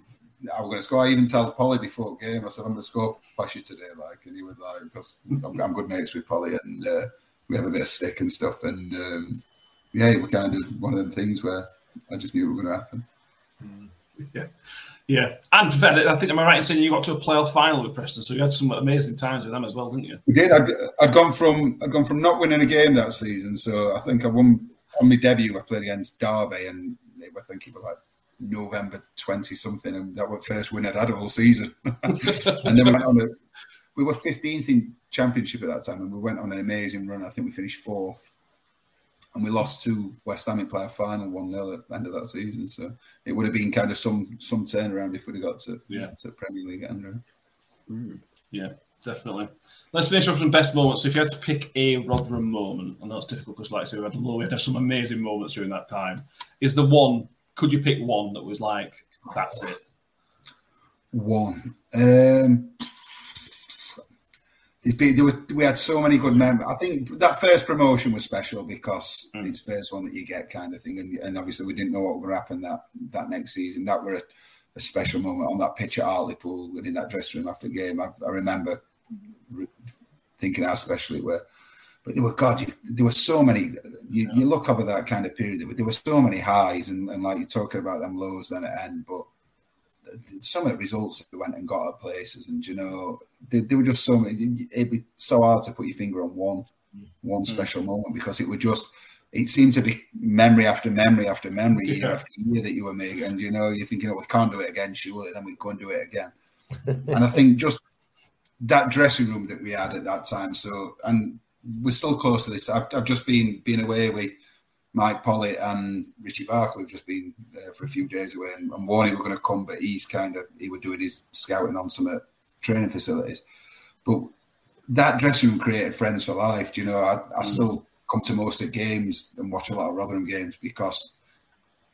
I was going to score. I even told Polly before the game, I said I'm going to score past you today, like, and he was like, because I'm, I'm, good mates with Polly, and uh, we have a bit of stick and stuff, and um, yeah, it was kind of one of them things where I just knew it was going to happen. *laughs* Yeah. Yeah, and I think am I right in saying you got to a playoff final with Preston, so you had some amazing times with them as well, didn't you? We did. I'd, I'd gone from I'd gone from not winning a game that season, so I think I won on my debut. I played against Derby, and I think it was like November twenty something, and that was the first win I'd had all season. *laughs* and then we went on a, we were fifteenth in championship at that time, and we went on an amazing run. I think we finished fourth and we lost to West Ham in player final one 0 at the end of that season. So it would have been kind of some some turnaround if we'd have got to yeah to Premier League Andrew. Mm. Yeah, definitely. Let's finish off some best moments. So if you had to pick a Rotherham moment, and that's difficult because, like I said, we had, we had some amazing moments during that time. Is the one? Could you pick one that was like that's it? One. Um, been, there was, we had so many good members. I think that first promotion was special because mm. it's first one that you get kind of thing, and, and obviously we didn't know what would happen that that next season. That were a, a special moment on that pitch at Hartlepool and in that dressing room after the game. I, I remember re- thinking how special it were. But there were God, you, there were so many. You, you, look over that kind of period. There were, there were so many highs, and, and like you're talking about them lows then at end, but some of the results that went and got at places, and you know, they, they were just so many. It'd be so hard to put your finger on one, one mm. special moment because it would just. It seemed to be memory after memory after memory, year yeah. after year that you were making, and you know, you're thinking, "Oh, we can't do it again, surely." Then we go and do it again. *laughs* and I think just that dressing room that we had at that time. So, and we're still close to this. I've, I've just been been away with Mike Pollitt and Richie Barker have just been uh, for a few days away, and, and Warney were going to come, but he's kind of he was doing his scouting on some training facilities. But that dressing room created friends for life. Do you know? I, I mm. still come to most of the games and watch a lot of Rotherham games because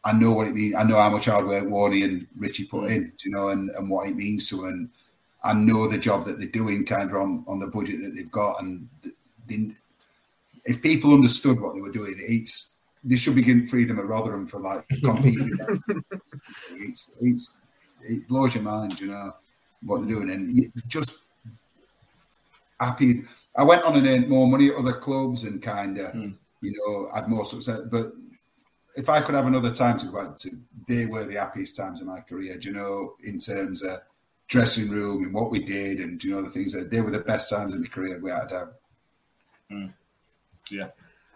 I know what it means. I know how much hard work Warney and Richie put mm. in. Do you know, and, and what it means to them. And I know the job that they're doing, kind of on, on the budget that they've got, and they, if people understood what they were doing, it's they should be getting freedom at Rotherham for like competing. *laughs* it's, it's it blows your mind, you know, what they're doing, and just happy. I went on and earned more money at other clubs and kind of, mm. you know, had more success. But if I could have another time to go back to, they were the happiest times of my career. Do you know, in terms of dressing room and what we did, and you know the things that they were the best times of my career without a doubt. Mm. Yeah.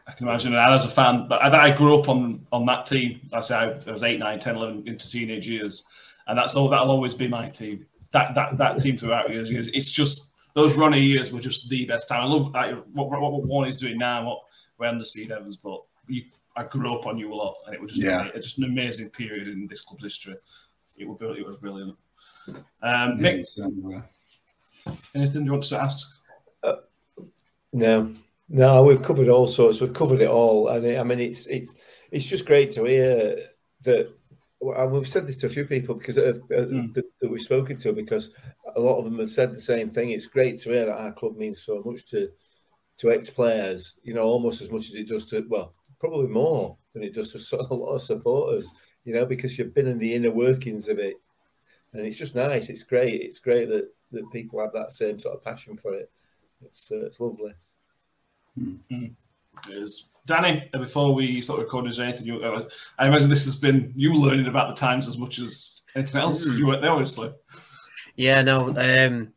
I can imagine. that as a fan, but I grew up on on that team. I say I was eight, nine, 10, 11 into teenage years, and that's all. That'll always be my team. That that that team throughout years. years. It's just those running years were just the best time. I love I, what, what, what Warney's doing now. What we're under Steve Evans, but you, I grew up on you a lot, and it was just yeah. just an amazing period in this club's history. It was it was brilliant. Um, Mick, anything you want to ask? Uh, no. No, we've covered all sorts. We've covered it all, and I mean, it's it's it's just great to hear that. And we've said this to a few people because uh, mm. that, that, we've spoken to, because a lot of them have said the same thing. It's great to hear that our club means so much to to ex players. You know, almost as much as it does to well, probably more than it does to *laughs* a lot of supporters. You know, because you've been in the inner workings of it, and it's just nice. It's great. It's great that that people have that same sort of passion for it. It's uh, it's lovely. Mm. Is Danny? Uh, before we sort of record, is there anything you? Uh, I imagine this has been you learning about the times as much as anything else. Mm. You weren't there, obviously. Yeah, no. Um,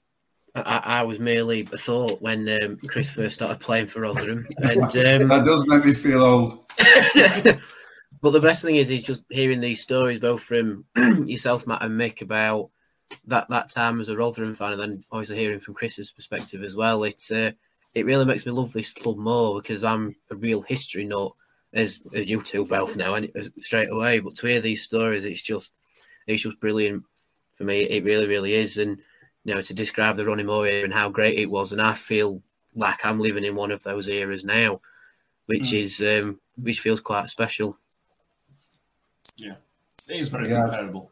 I, I, was merely a thought when um, Chris first started playing for Rotherham, and *laughs* um, that does make me feel old. *laughs* but the best thing is, is just hearing these stories, both from *clears throat* yourself, Matt, and Mick, about that that time as a Rotherham fan, and then obviously hearing from Chris's perspective as well. It's uh, it really makes me love this club more because I'm a real history nut, as as you two both know, and straight away. But to hear these stories, it's just it's just brilliant for me. It really, really is, and you know, to describe the Ronnie Moore era and how great it was, and I feel like I'm living in one of those eras now, which mm. is um, which feels quite special. Yeah, it is very yeah. comparable.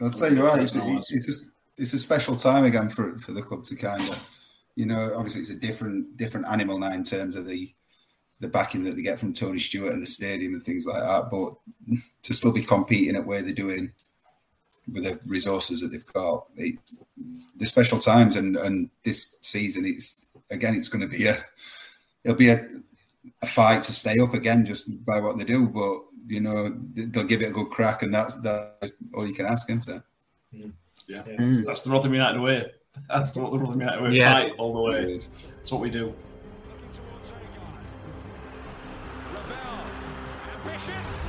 I'll tell you what, it's, it's, just it's a special time again for for the club to kind of you know, obviously it's a different different animal now in terms of the the backing that they get from Tony Stewart and the stadium and things like that. But *laughs* to still be competing at where they're doing with the resources that they've got, it, the special times and and this season, it's again, it's going to be a it'll be a, a fight to stay up again just by what they do. But you know, they'll give it a good crack, and that's that's all you can ask, isn't it? Yeah, yeah. Mm. that's the Rotherham United way. *laughs* That's what the Rotherham United way. Yeah. Fight all the way. That's what we do. Ambitious.